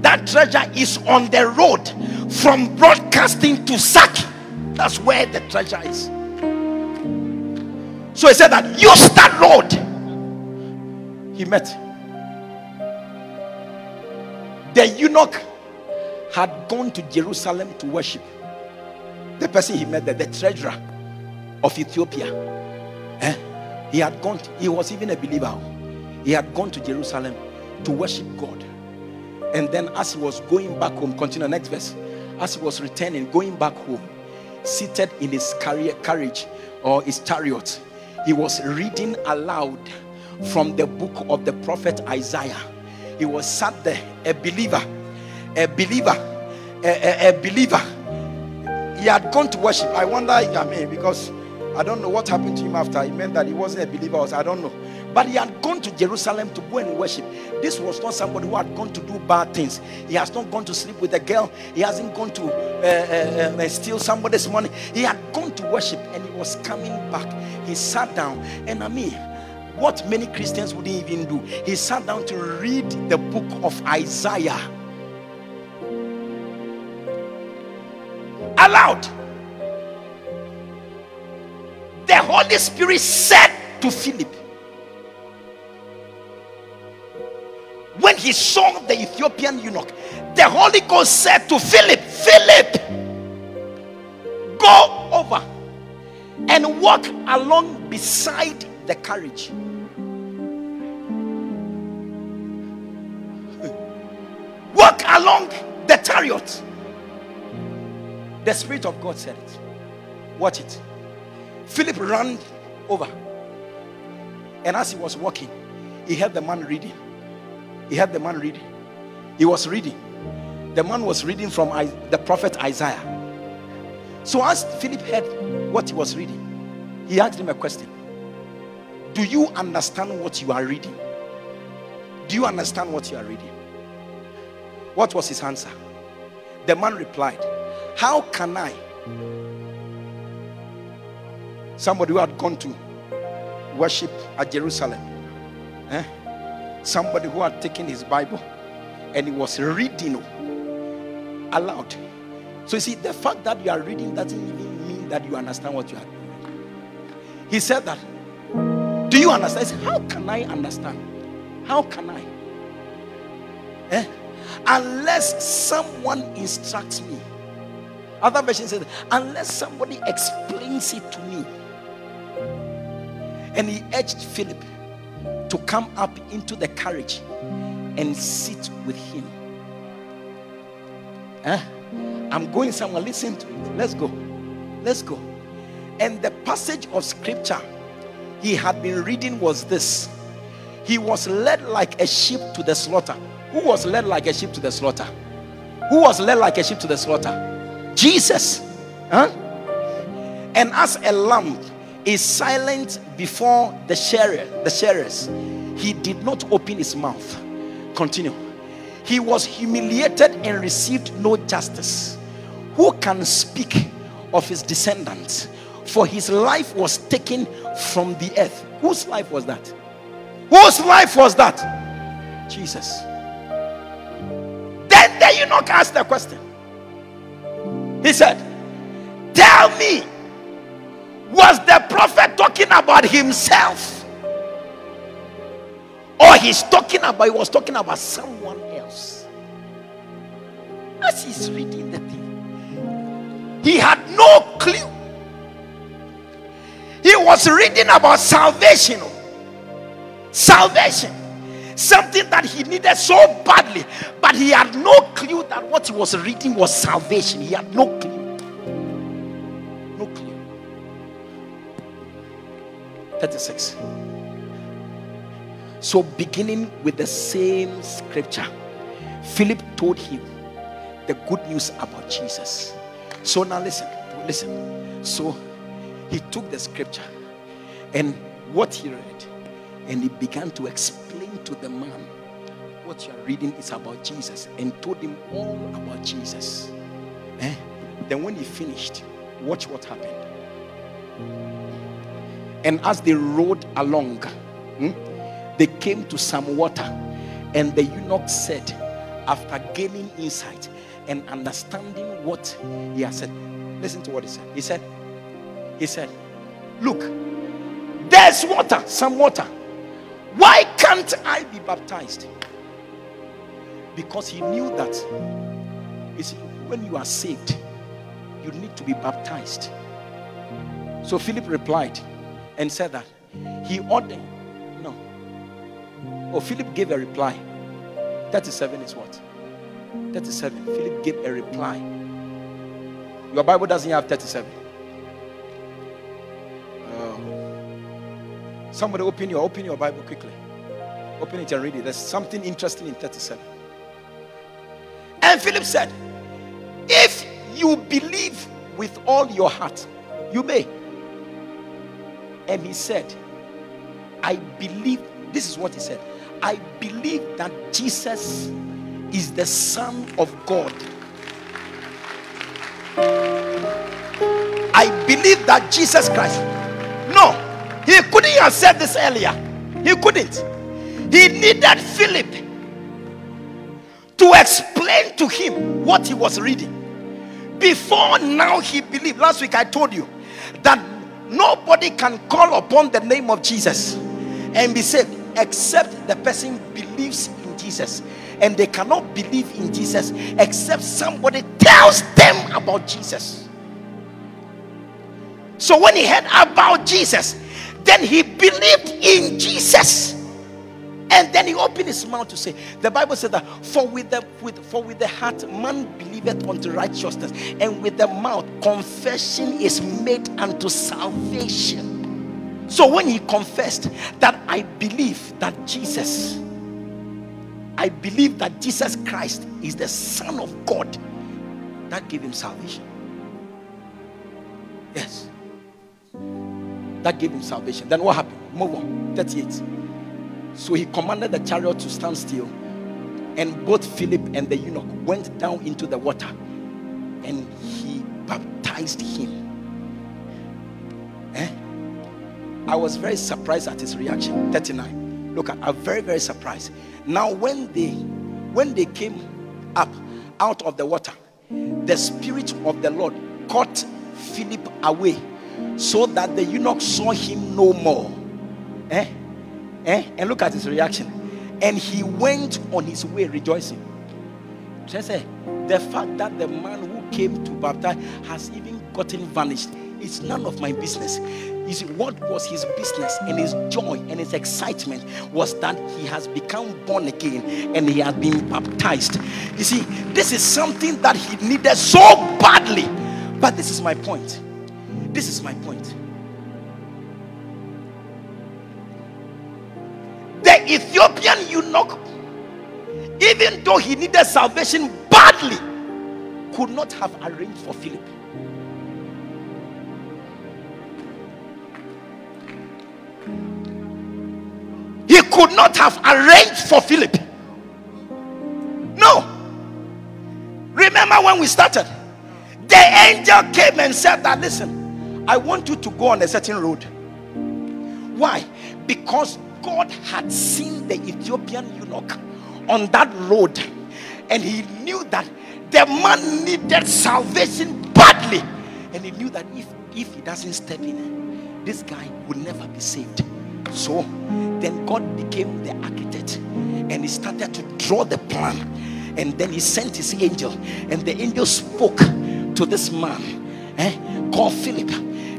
that treasure is on the road from broadcasting to Saki. That's where the treasure is. So he said that use that road. He met the eunuch had gone to Jerusalem to worship. The person he met there, the treasurer of Ethiopia, eh? he had gone, he was even a believer. He had gone to Jerusalem to worship God. And then, as he was going back home, continue next verse. As he was returning, going back home, seated in his carriage or his chariot, he was reading aloud from the book of the prophet Isaiah. He was sat there, a believer, a believer, a, a- a believer. He had gone to worship. I wonder, I mean, because I don't know what happened to him after. It meant that he wasn't a believer, I don't know. But he had gone to Jerusalem to go and worship. This was not somebody who had gone to do bad things. He has not gone to sleep with a girl. He hasn't gone to uh, uh, uh, steal somebody's money. He had gone to worship and he was coming back. He sat down, and I mean, what many Christians wouldn't even do. He sat down to read the book of Isaiah aloud. The Holy Spirit said to Philip, when he saw the Ethiopian eunuch, the Holy Ghost said to Philip, Philip, go over and walk along beside the carriage. Walk along the chariot. The Spirit of God said it. Watch it. Philip ran over. And as he was walking, he heard the man reading. He had the man reading. He was reading. The man was reading from the prophet Isaiah. So as Philip heard what he was reading, he asked him a question Do you understand what you are reading? Do you understand what you are reading? What was his answer? The man replied, How can I? Somebody who had gone to worship at Jerusalem. Eh? Somebody who had taken his Bible and he was reading aloud. So you see, the fact that you are reading doesn't even mean that you understand what you are doing. He said that. Do you understand? Said, How can I understand? How can I? Eh? Unless someone instructs me. Other version says, unless somebody explains it to me. And he urged Philip to come up into the carriage and sit with him. Eh? I'm going somewhere. Listen to it. Let's go. Let's go. And the passage of scripture he had been reading was this He was led like a sheep to the slaughter. Who was led like a sheep to the slaughter? Who was led like a sheep to the slaughter? Jesus. Huh? And as a lamb is silent before the shearer, the shearers, he did not open his mouth. Continue. He was humiliated and received no justice. Who can speak of his descendants? For his life was taken from the earth. Whose life was that? Whose life was that? Jesus. Then the eunuch asked the question. He said, Tell me, was the prophet talking about himself? Or he's talking about, he was talking about someone else? As he's reading the thing, he had no clue. He was reading about salvation. Salvation. Something that he needed so badly, but he had no clue that what he was reading was salvation. He had no clue. 36. So, beginning with the same scripture, Philip told him the good news about Jesus. So, now listen, listen. So, he took the scripture and what he read, and he began to explain to the man what you are reading is about Jesus and told him all about Jesus. Eh? Then, when he finished, watch what happened. And as they rode along, hmm, they came to some water, and the eunuch said, after gaining insight and understanding what he had said, listen to what he said. He said, He said, Look, there's water, some water. Why can't I be baptized? Because he knew that you see, when you are saved, you need to be baptized. So Philip replied and said that he ordered. No. Or Philip gave a reply. 37 is what? 37. Philip gave a reply. Your Bible doesn't have 37. Oh. Somebody open your open your Bible quickly. Open it and read it. There's something interesting in 37. And Philip said, If you believe with all your heart, you may. And he said, I believe, this is what he said. I believe that Jesus is the Son of God. I believe that Jesus Christ. No, he couldn't have said this earlier. He couldn't. He needed Philip to explain to him what he was reading. Before now, he believed. Last week, I told you that nobody can call upon the name of Jesus and be saved except the person believes in Jesus. And they cannot believe in Jesus except somebody tells them about Jesus. So when he heard about Jesus, then he believed in Jesus. And then he opened his mouth to say, the Bible said that for with the with for with the heart man believeth unto righteousness, and with the mouth confession is made unto salvation. So when he confessed that I believe that Jesus, I believe that Jesus Christ is the Son of God, that gave him salvation. Yes. That gave him salvation. Then what happened? Move on. 38. So he commanded the chariot to stand still, and both Philip and the eunuch went down into the water, and he baptized him. Eh? I was very surprised at his reaction. 39. Look, at I'm very, very surprised. Now, when they when they came up out of the water, the spirit of the Lord caught Philip away, so that the eunuch saw him no more. Eh? Eh? And look at his reaction. And he went on his way rejoicing. Just say, the fact that the man who came to baptize has even gotten vanished, it's none of my business. You see, what was his business and his joy and his excitement was that he has become born again and he has been baptized. You see, this is something that he needed so badly. But this is my point. This is my point. The Ethiopian eunuch, even though he needed salvation badly, could not have arranged for Philip. He could not have arranged for Philip. No. Remember when we started? The angel came and said that listen, I want you to go on a certain road. Why? Because God had seen the Ethiopian eunuch on that road and he knew that the man needed salvation badly. And he knew that if, if he doesn't step in, this guy will never be saved. So then God became the architect and he started to draw the plan. And then he sent his angel, and the angel spoke to this man eh, called Philip.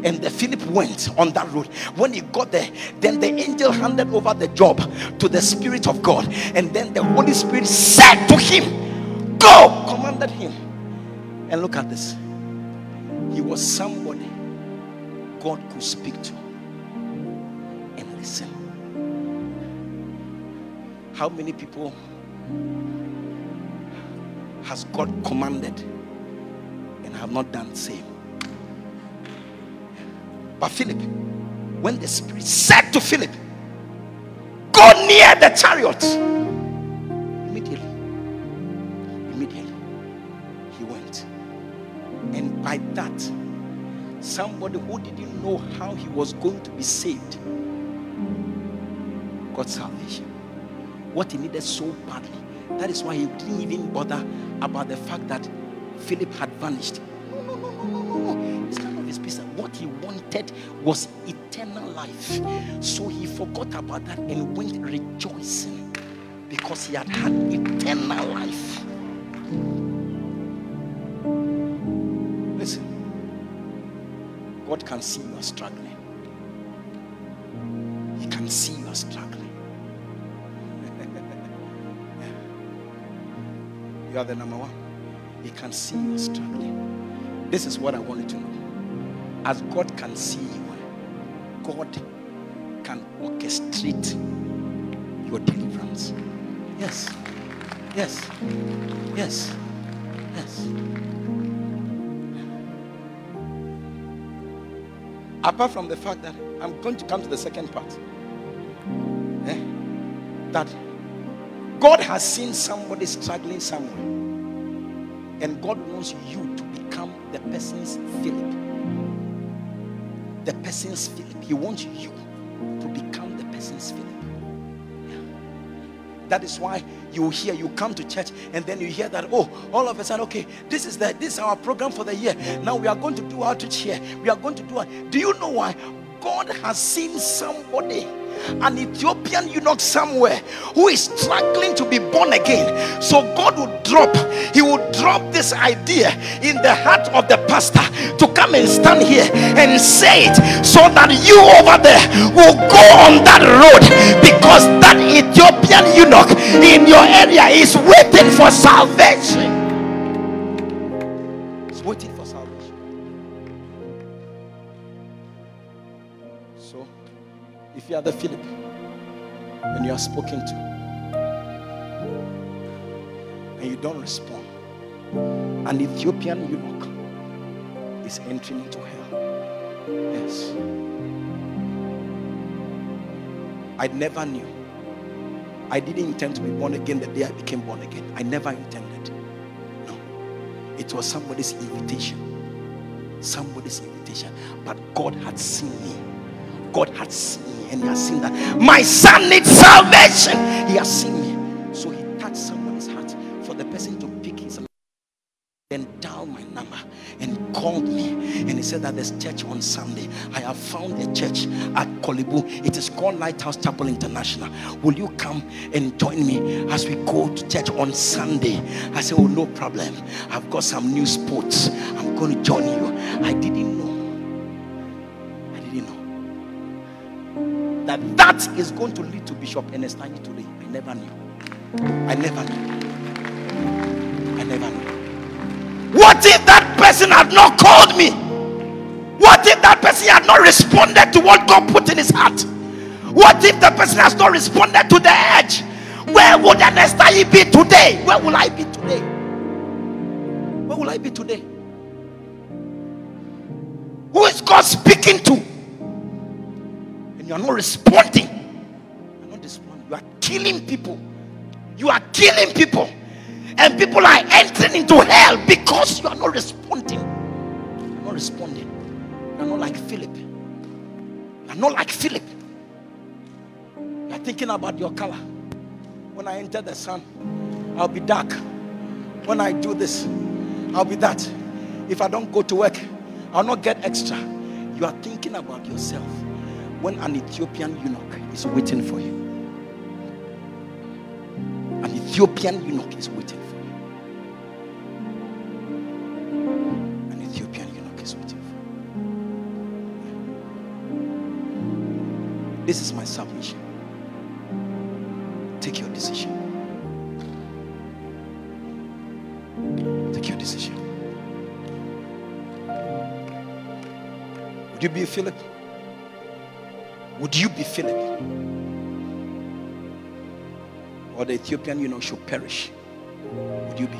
And the Philip went on that road. When he got there, then the angel handed over the job to the Spirit of God. And then the Holy Spirit said to him, Go, commanded him. And look at this. He was somebody God could speak to and listen. How many people has God commanded and have not done the same? But Philip, when the Spirit said to Philip, Go near the chariot, immediately, immediately, he went. And by that, somebody who didn't know how he was going to be saved got salvation. What he needed so badly. That is why he didn't even bother about the fact that Philip had vanished. No, no, no, no, no, no. It's none of his business. What he wanted was eternal life. So he forgot about that and went rejoicing because he had had eternal life. Listen, God can see you are struggling. He can see you are struggling. You are the number one. He can see you are struggling. This is what I want you to know. As God can see you, God can orchestrate your deliverance. Yes. Yes. Yes. Yes. Apart from the fact that I'm going to come to the second part. Eh? That God has seen somebody struggling somewhere, and God wants you to become the person's Philip. The person's Philip. He wants you to become the person's Philip. That is why you hear, you come to church, and then you hear that, oh, all of a sudden, okay, this is the this is our program for the year. Now we are going to do outreach here. We are going to do it. Do you know why? God has seen somebody an Ethiopian eunuch somewhere who is struggling to be born again. So God would drop, He would drop this idea in the heart of the pastor to come and stand here and say it so that you over there will go on that road because that Ethiopian eunuch in your area is waiting for salvation. If you are the Philip and you are spoken to and you don't respond, an Ethiopian eunuch is entering into hell. Yes. I never knew. I didn't intend to be born again the day I became born again. I never intended. No. It was somebody's invitation. Somebody's invitation. But God had seen me. God had seen me and he has seen that my son needs salvation. He has seen me. So he touched someone's heart for the person to pick his life. then dialed my number and called me and he said that there's church on Sunday. I have found a church at Korle Bu. It is called Lighthouse Chapel International. Will you come and join me as we go to church on Sunday? I said, Oh, no problem. I've got some new sports. I'm going to join you. I didn't know. That that is going to lead to Bishop Ernest Nani today. I never knew. I never knew. I never knew. What if that person had not called me? What if that person had not responded to what God put in his heart? What if the person has not responded to the edge? Where would Anestai be today? Where will I be today? Where will I be today? Who is God speaking to? You are not responding. You are not responding. You are killing people. You are killing people. And people are entering into hell because you are not responding. You are not responding. You are not like Philip. You are not like Philip. You are thinking about your color. When I enter the sun, I'll be dark. When I do this, I'll be that. If I don't go to work, I'll not get extra. You are thinking about yourself when an Ethiopian eunuch is waiting for you. An Ethiopian eunuch is waiting for you. An Ethiopian eunuch is waiting for you. This is my submission. Take your decision. Take your decision. Would you be a Philip? Would you be Philip? Or the Ethiopian, you know, should perish? Would you be?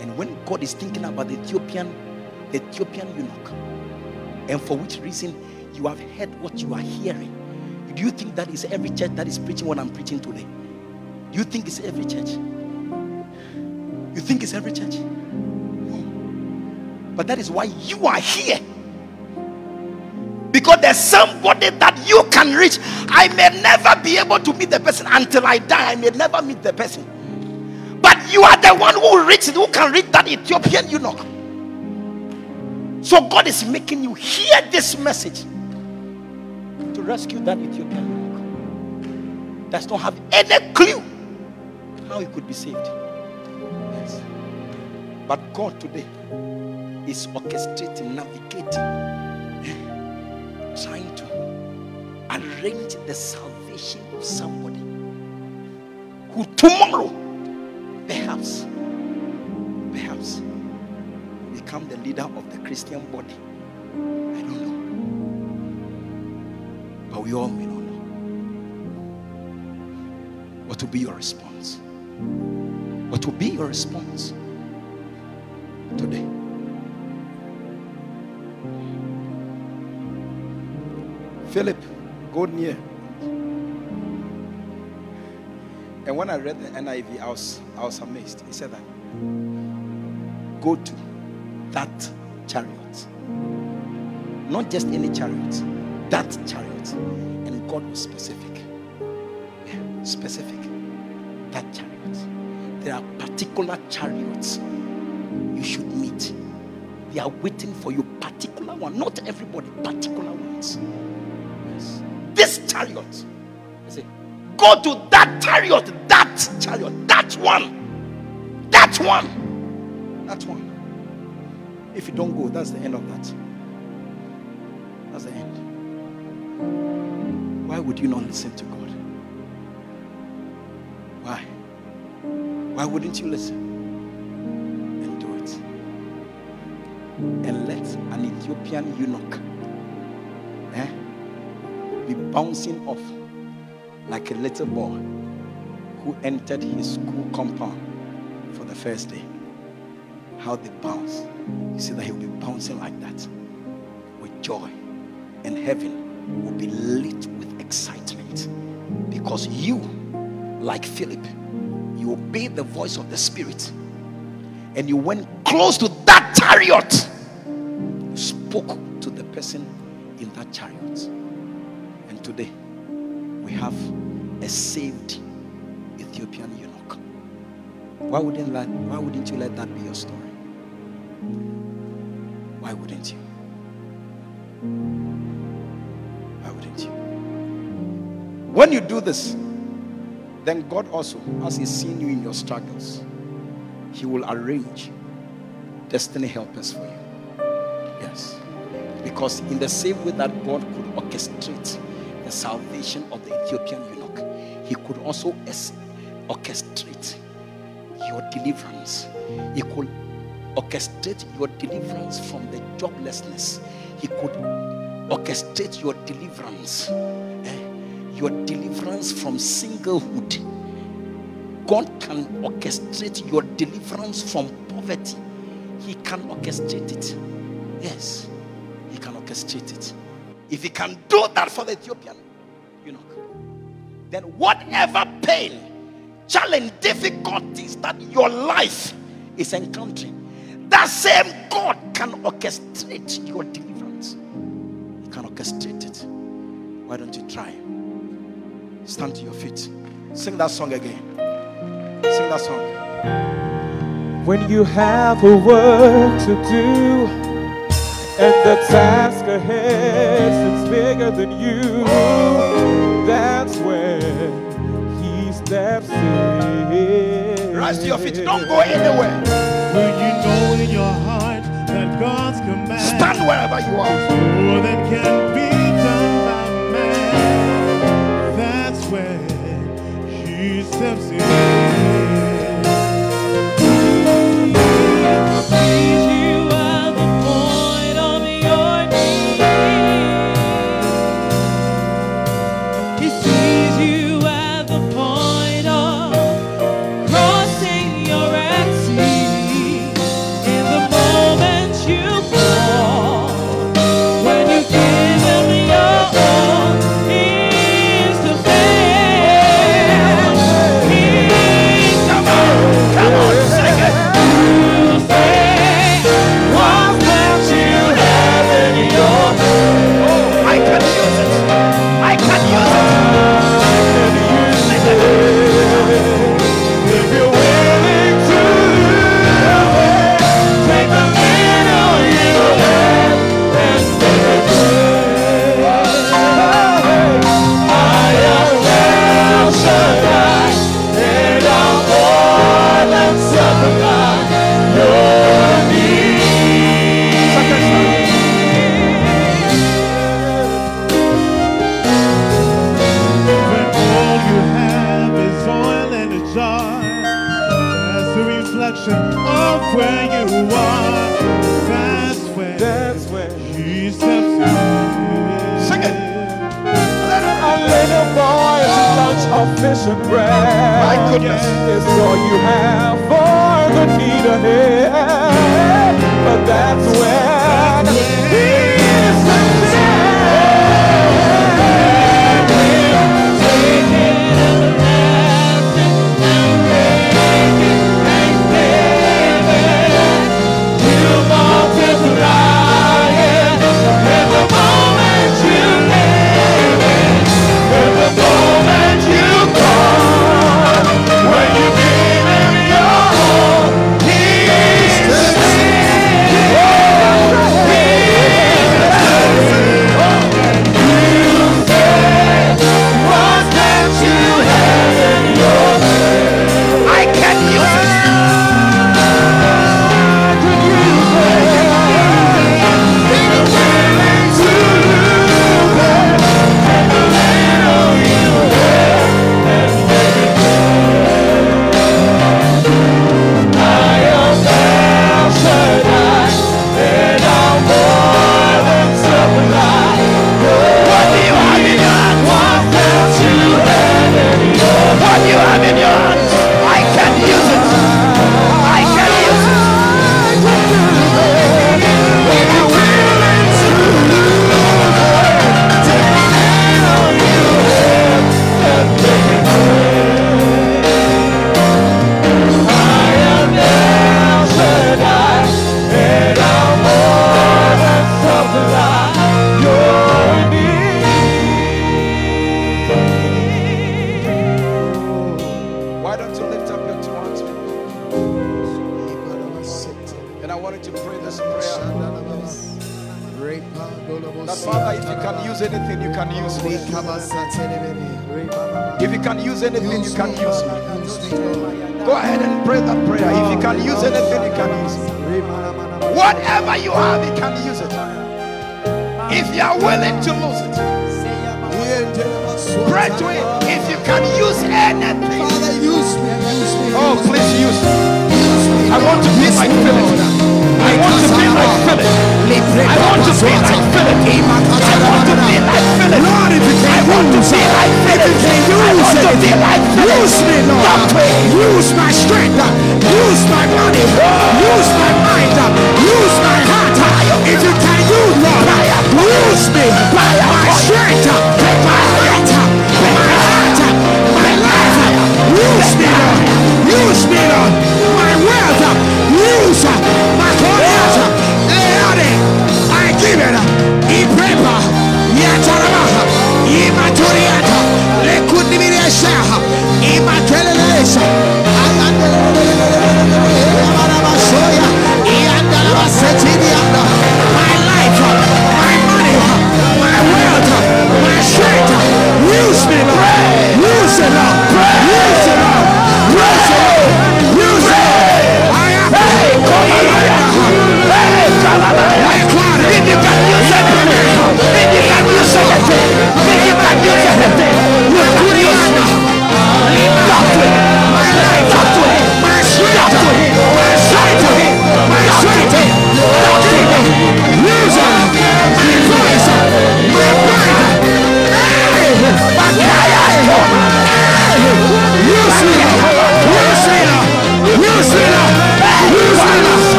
And when God is thinking about the Ethiopian, the Ethiopian eunuch, and for which reason you have heard what you are hearing, do you think that is every church that is preaching what I'm preaching today? Do you think it's every church? You think it's every church? No. But that is why you are here. Because there's somebody that you can reach. I may never be able to meet the person until I die. I may never meet the person. But you are the one who who can reach that Ethiopian eunuch. So God is making you hear this message to rescue that Ethiopian eunuch. Does not have any clue how he could be saved. Yes. But God today is orchestrating, navigating, the salvation of somebody who tomorrow, perhaps, perhaps, become the leader of the Christian body. I don't know. But we all may not know. What will be your response? What will be your response today? Philip, go near. And when I read the NIV, I was, I was amazed. He said that go to that chariot. Not just any chariot, that chariot. And God was specific. Yeah, specific. That chariot. There are particular chariots you should meet. They are waiting for you, particular one. Not everybody, particular ones. Chariot. I say, go to that chariot, that chariot, that one, that one, that one. If you don't go, that's the end of that. That's the end. Why would you not listen to God? Why? Why wouldn't you listen and do it? And let an Ethiopian eunuch bouncing off like a little boy who entered his school compound for the first day. How they bounce. You see that he'll be bouncing like that with joy. And heaven will be lit with excitement because you, like Philip, you obeyed the voice of the Spirit and you went close to that chariot. You spoke to the person in that chariot. Today, we have a saved Ethiopian eunuch. Why wouldn't, why wouldn't you let that be your story? Why wouldn't you? Why wouldn't you? When you do this, then God also, as He's seen you in your struggles, He will arrange destiny helpers for you. Yes. Because in the same way that God could orchestrate the salvation of the Ethiopian eunuch, He could also orchestrate your deliverance. He could orchestrate your deliverance from the joblessness. He could orchestrate your deliverance, eh, your deliverance from singlehood. God can orchestrate your deliverance from poverty. He can orchestrate it. Yes, He can orchestrate it. If He can do that for the Ethiopian eunuch, then whatever pain, challenge, difficulties that your life is encountering, that same God can orchestrate your deliverance. He can orchestrate it. Why don't you try? Stand to your feet. Sing that song again. Sing that song. When you have a work to do and the task ahead seems bigger than you, that's when he steps in. Rise to your feet. Don't go anywhere. When you know in your heart that God's command Stand wherever you are. more than can be done by man, that's when He steps in. Goodness. is all you have for the need ahead.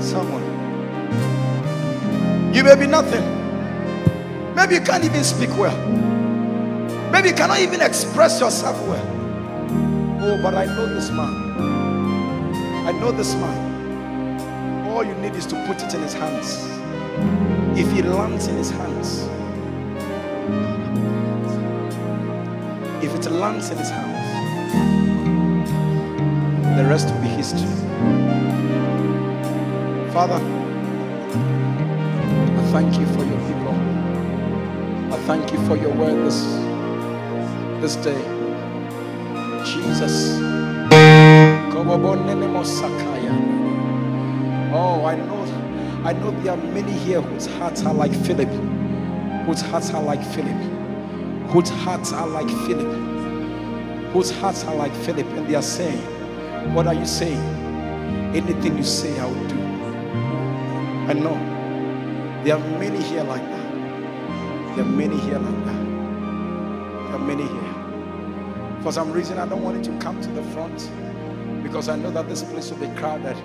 Somewhere. You may be nothing. Maybe you can't even speak well. Maybe you cannot even express yourself well. Oh, but I know this man. I know this man. All you need is to put it in his hands. If it lands in his hands, if it lands in his hands, the rest will be history. Father, I thank you for your people. I thank you for your word this, this day. Jesus. Oh, I know, I know there are many here whose hearts are like Philip, whose hearts are like Philip, whose hearts are like Philip, whose hearts are like Philip, and they are saying, What are you saying? Anything you say, I will do. I know there are many here like that. There are many here like that. There are many here. For some reason, I don't want you to come to the front because I know that this place will be crowded.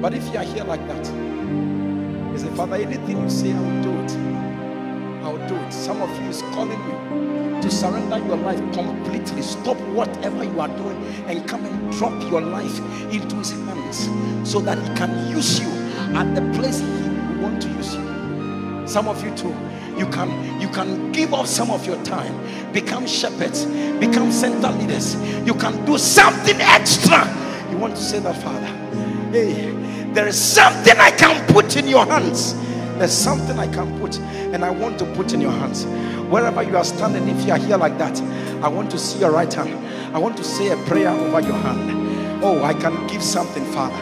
But if you are here like that, you say, Father, anything you say, I will do it. I will do it. Some of you is calling you to surrender your life completely. Stop whatever you are doing and come and drop your life into His hands so that He can use you at the place He will want to use you. Some of you too, you can you can give up some of your time, become shepherds, become center leaders. You can do something extra. You want to say that, Father, hey, there is something I can put in your hands. There's something I can put, and I want to put in your hands. Wherever you are standing, if you are here like that, I want to see your right hand. I want to say a prayer over your hand. Oh, I can give something, Father.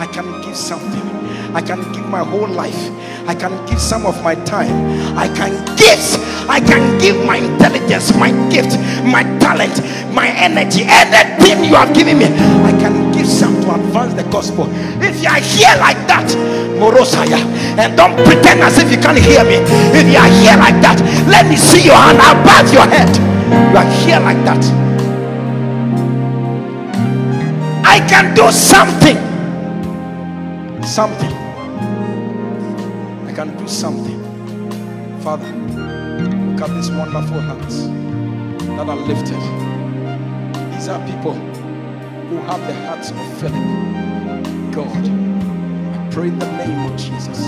I can give something. I can give my whole life. I can give some of my time. I can give. I can give my intelligence, my gift, my talent, my energy, anything you have given me. I can give some to advance the gospel. If you are here like that, Morosaya, and don't pretend as if you can't hear me. If you are here like that, let me see your hand above your head. You are here like that. I can do something. Something. I can do something. Father, look at these wonderful hands that are lifted. These are people who have the hearts of Philip. God, I pray in the name of Jesus.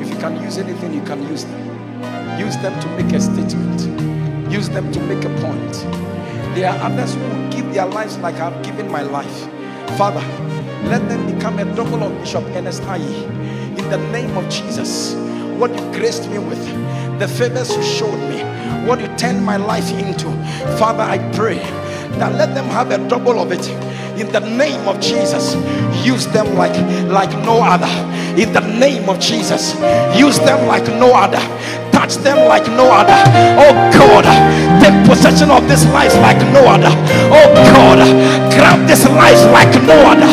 If you can use anything, you can use them. Use them to make a statement. Use them to make a point. There are others who give their lives like I've given my life. Father, let them become a double of Bishop Ernest Ayi. In the name of Jesus, what you graced me with, the favors you showed me, what you turned my life into. Father, I pray that let them have a double of it. In the name of Jesus, use them like like no other. In the name of Jesus, use them like no other. Touch them like no other. Oh God, take possession of this life like no other. Oh God, grab this life like no other.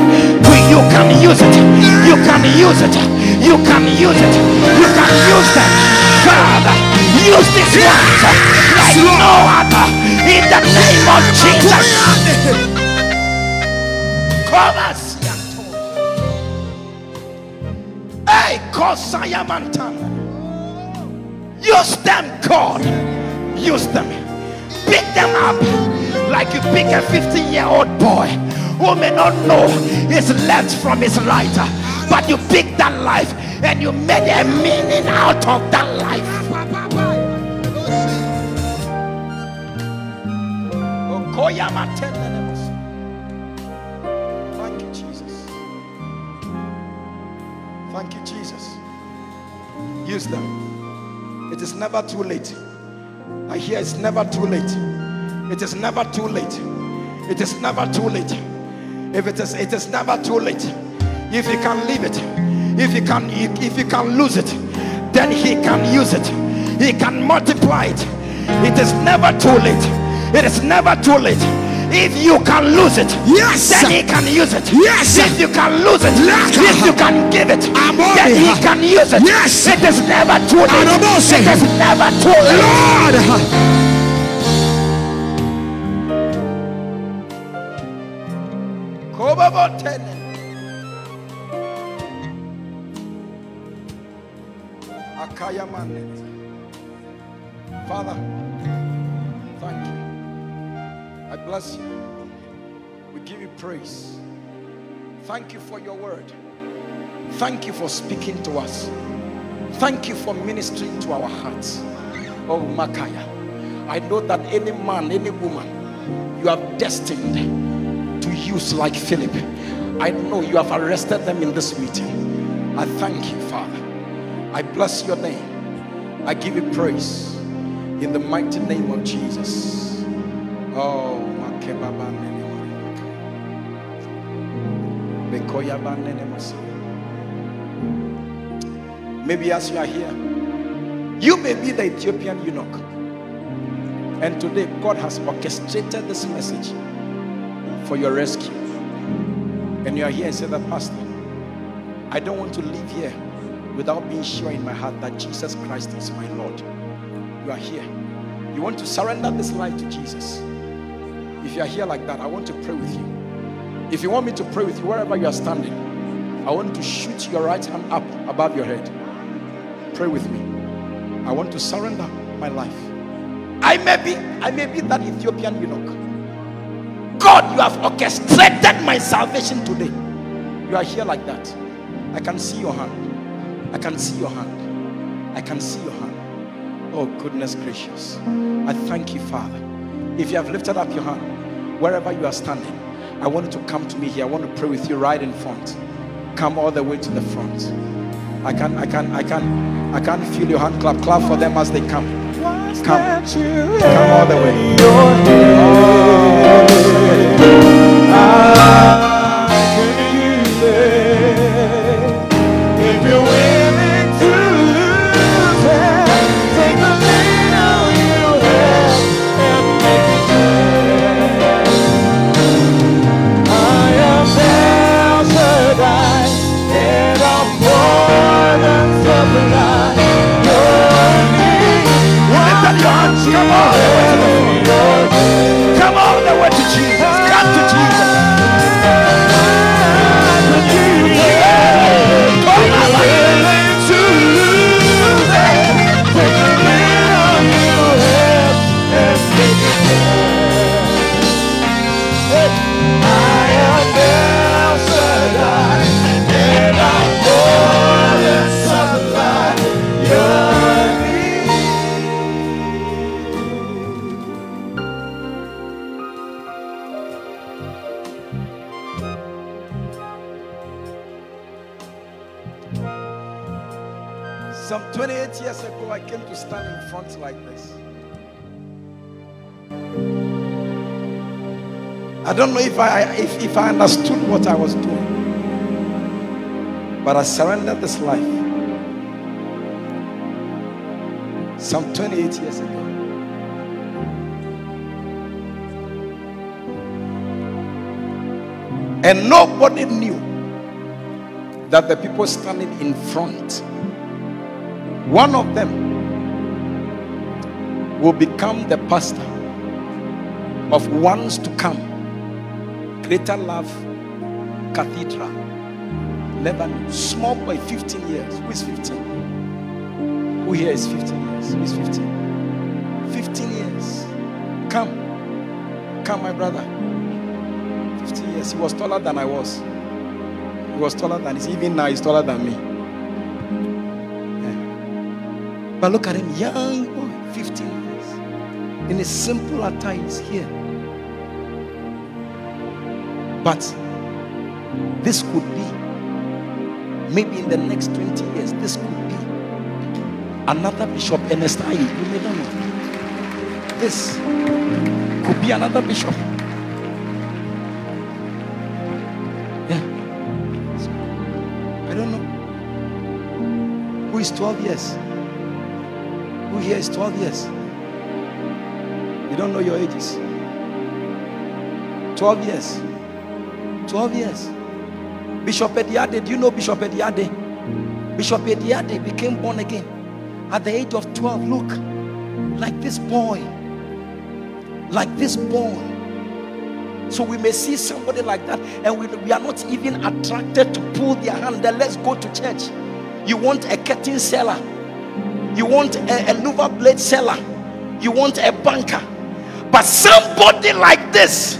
You can use it. You can use it. You can use it. You can use them. God, use this ones like no other. In the name of Jesus. Covers. Hey, Kosaya Mantana. Use them, God. Use them. Pick them up like you pick a 15 year old boy who may not know his left from his right. But you pick that life and you made a meaning out of that life. Thank you, Jesus. Thank you, Jesus. Use them. It is never too late. I hear it's never too late. It is never too late. It is never too late. If it is, it is never too late. If you can leave it, if you can, if you can lose it, then he can use it. He can multiply it. It is never too late. It is never too late. If you can lose it, Yes. then he can use it. Yes. If you can lose it, Laka. if you can give it, Amoni. then he can use it. Yes. It is never too late. It is never too late. Lord. Father. I bless you. We give you praise. Thank you for your word. Thank you for speaking to us. Thank you for ministering to our hearts. Oh, Makaya. I know that any man, any woman, you have destined to use like Philip. I know you have arrested them in this meeting. I thank you, Father. I bless your name. I give you praise in the mighty name of Jesus. Oh, Maybe as you are here, you may be the Ethiopian eunuch. And today, God has orchestrated this message for your rescue. And you are here and say that, Pastor, I don't want to live here without being sure in my heart that Jesus Christ is my Lord. You are here. You want to surrender this life to Jesus. If you are here like that, I want to pray with you. If you want me to pray with you wherever you are standing, I want to shoot your right hand up above your head. Pray with me. I want to surrender my life. I may be, I may be that Ethiopian eunuch. God, you have orchestrated my salvation today. You are here like that. I can see your hand. I can see your hand. I can see your hand. Oh, goodness gracious. I thank you, Father. If you have lifted up your hand, wherever you are standing, I want you to come to me here. I want to pray with you right in front. Come all the way to the front. I can, I can, I can, I can feel your hand clap. Clap for them as they come. Come, come all the way. I don't know if I if, if I understood what I was doing. But I surrendered this life some 28 years ago. And nobody knew that the people standing in front, one of them will become the pastor of ones to come. Greater Love Cathedral, Lebanon. Small boy, 15 years. Who is 15? Who here is 15 years? Who is 15? 15 years. Come. Come, my brother. 15 years. He was taller than I was. He was taller than even now he's taller than me. But look at him, young boy, 15 years. In a simple attire, he's here. But this could be, maybe in the next 20 years, this could be another Bishop Ernest Ayi. You may not know. This could be another bishop. Yeah. I don't know. Who is 12 years? Who here is 12 years? You don't know your ages. 12 years. 12 years. Bishop Ediade, do you know Bishop Ediade? Bishop Ediade became born again at the age of 12. Look, like this boy. Like this boy. So we may see somebody like that, and we, we are not even attracted to pull their hand. Then let's go to church. You want a curtain seller, you want a, a Nuva blade seller, you want a banker, but somebody like this,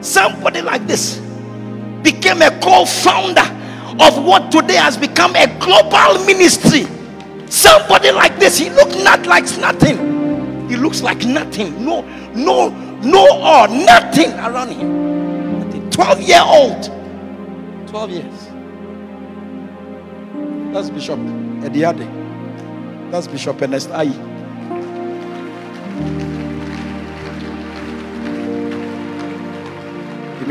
somebody like this became a co-founder of what today has become a global ministry. Somebody like this, he looks not like nothing. He looks like nothing. No, no, no, or nothing around him. Nothing. 12 year old. 12 years. That's Bishop Ediade. That's Bishop Ernest Ayi. You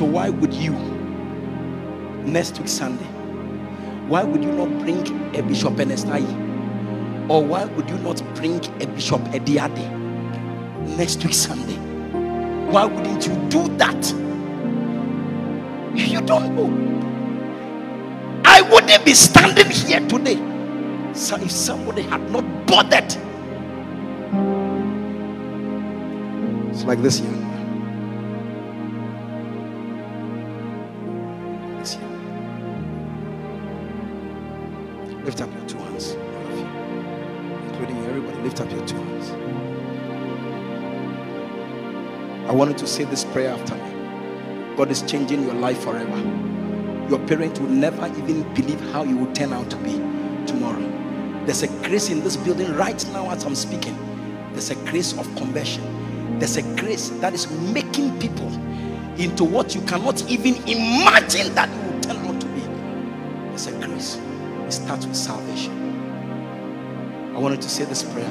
So why would you next week Sunday? Why would you not bring a Bishop Ernest Ayi? Or why would you not bring a Bishop Ediade next week Sunday? Why wouldn't you do that? You don't know. I wouldn't be standing here today. So if somebody had not bothered. It's like this young Lift up your two hands. I wanted to say this prayer after me. God is changing your life forever. Your parents will never even believe how you will turn out to be tomorrow. There's a grace in this building right now as I'm speaking. There's a grace of conversion. There's a grace that is making people into what you cannot even imagine that you will turn out to be. There's a grace. It starts with salvation. I wanted to say this prayer.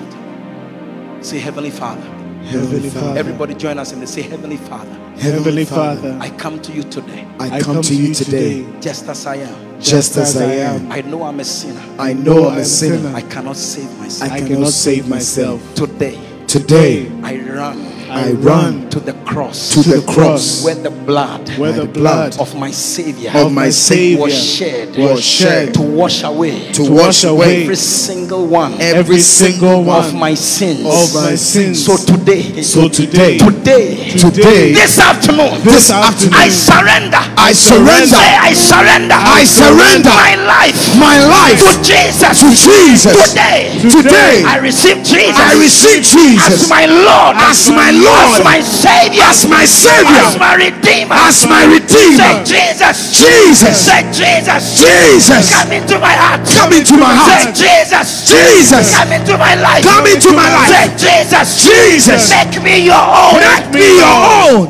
Say, Heavenly Father. Heavenly Father, Everybody join us and they say, Heavenly Father, Heavenly Father, I come to you today I come to you today just as I am. just as I am. I know I'm a sinner. I know I'm a sinner. I cannot save myself. I cannot save myself. Today, Today, I run I run to the cross to the cross where the blood where the blood of my Savior of my Savior was shed was shed to wash away to wash away every single one every single one of my sins. of my sins. So today, So today, today, today, this afternoon, this afternoon, I surrender. I surrender I surrender. I surrender my life my life to Jesus. to Jesus. Today, Today, I receive Jesus. I receive as Jesus my Lord, as my Lord, as my Savior, as my Savior, as my Redeemer, as my Redeemer. Say Jesus, Jesus. Say Jesus, Jesus. come into my heart, Come into my heart. Say Jesus, Jesus. come into my life, Come into my life. Say Jesus, Jesus. make me your own, Make me your own.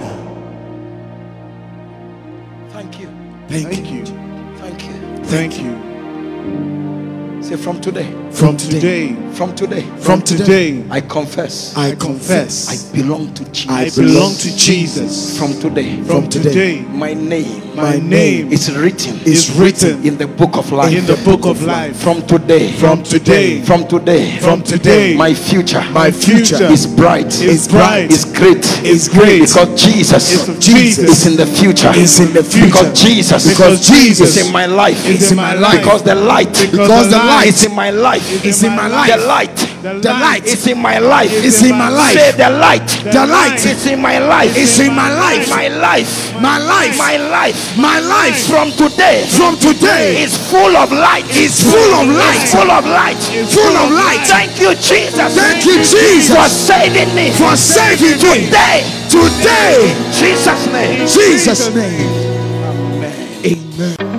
Thank you, Thank you. Thank you. Thank you. Say from today. From today, From today. from today, I confess. I confess I belong to Jesus. I belong to Jesus. From today. From today, My name my name is written is written in the book of life. in the book of life. From today. From today, From today. from today, My future. my future is bright. is bright, Is great. is great. Because Jesus Jesus. is in the future. Is in the future. Because Jesus. Because Jesus is in my life. is in my life. Because the light. Because the light is in my life. is in my life. The light. The light is in my life. is in my life. Say the light. The light is in my life. is in my life. My life. My life, My life. my life From today. from today is full of light. is full of light. Full of light. Full of light. Thank you, Jesus. Thank you, Jesus. for saving me. for saving me Today. today. Jesus' name. Jesus' name. Amen. Amen.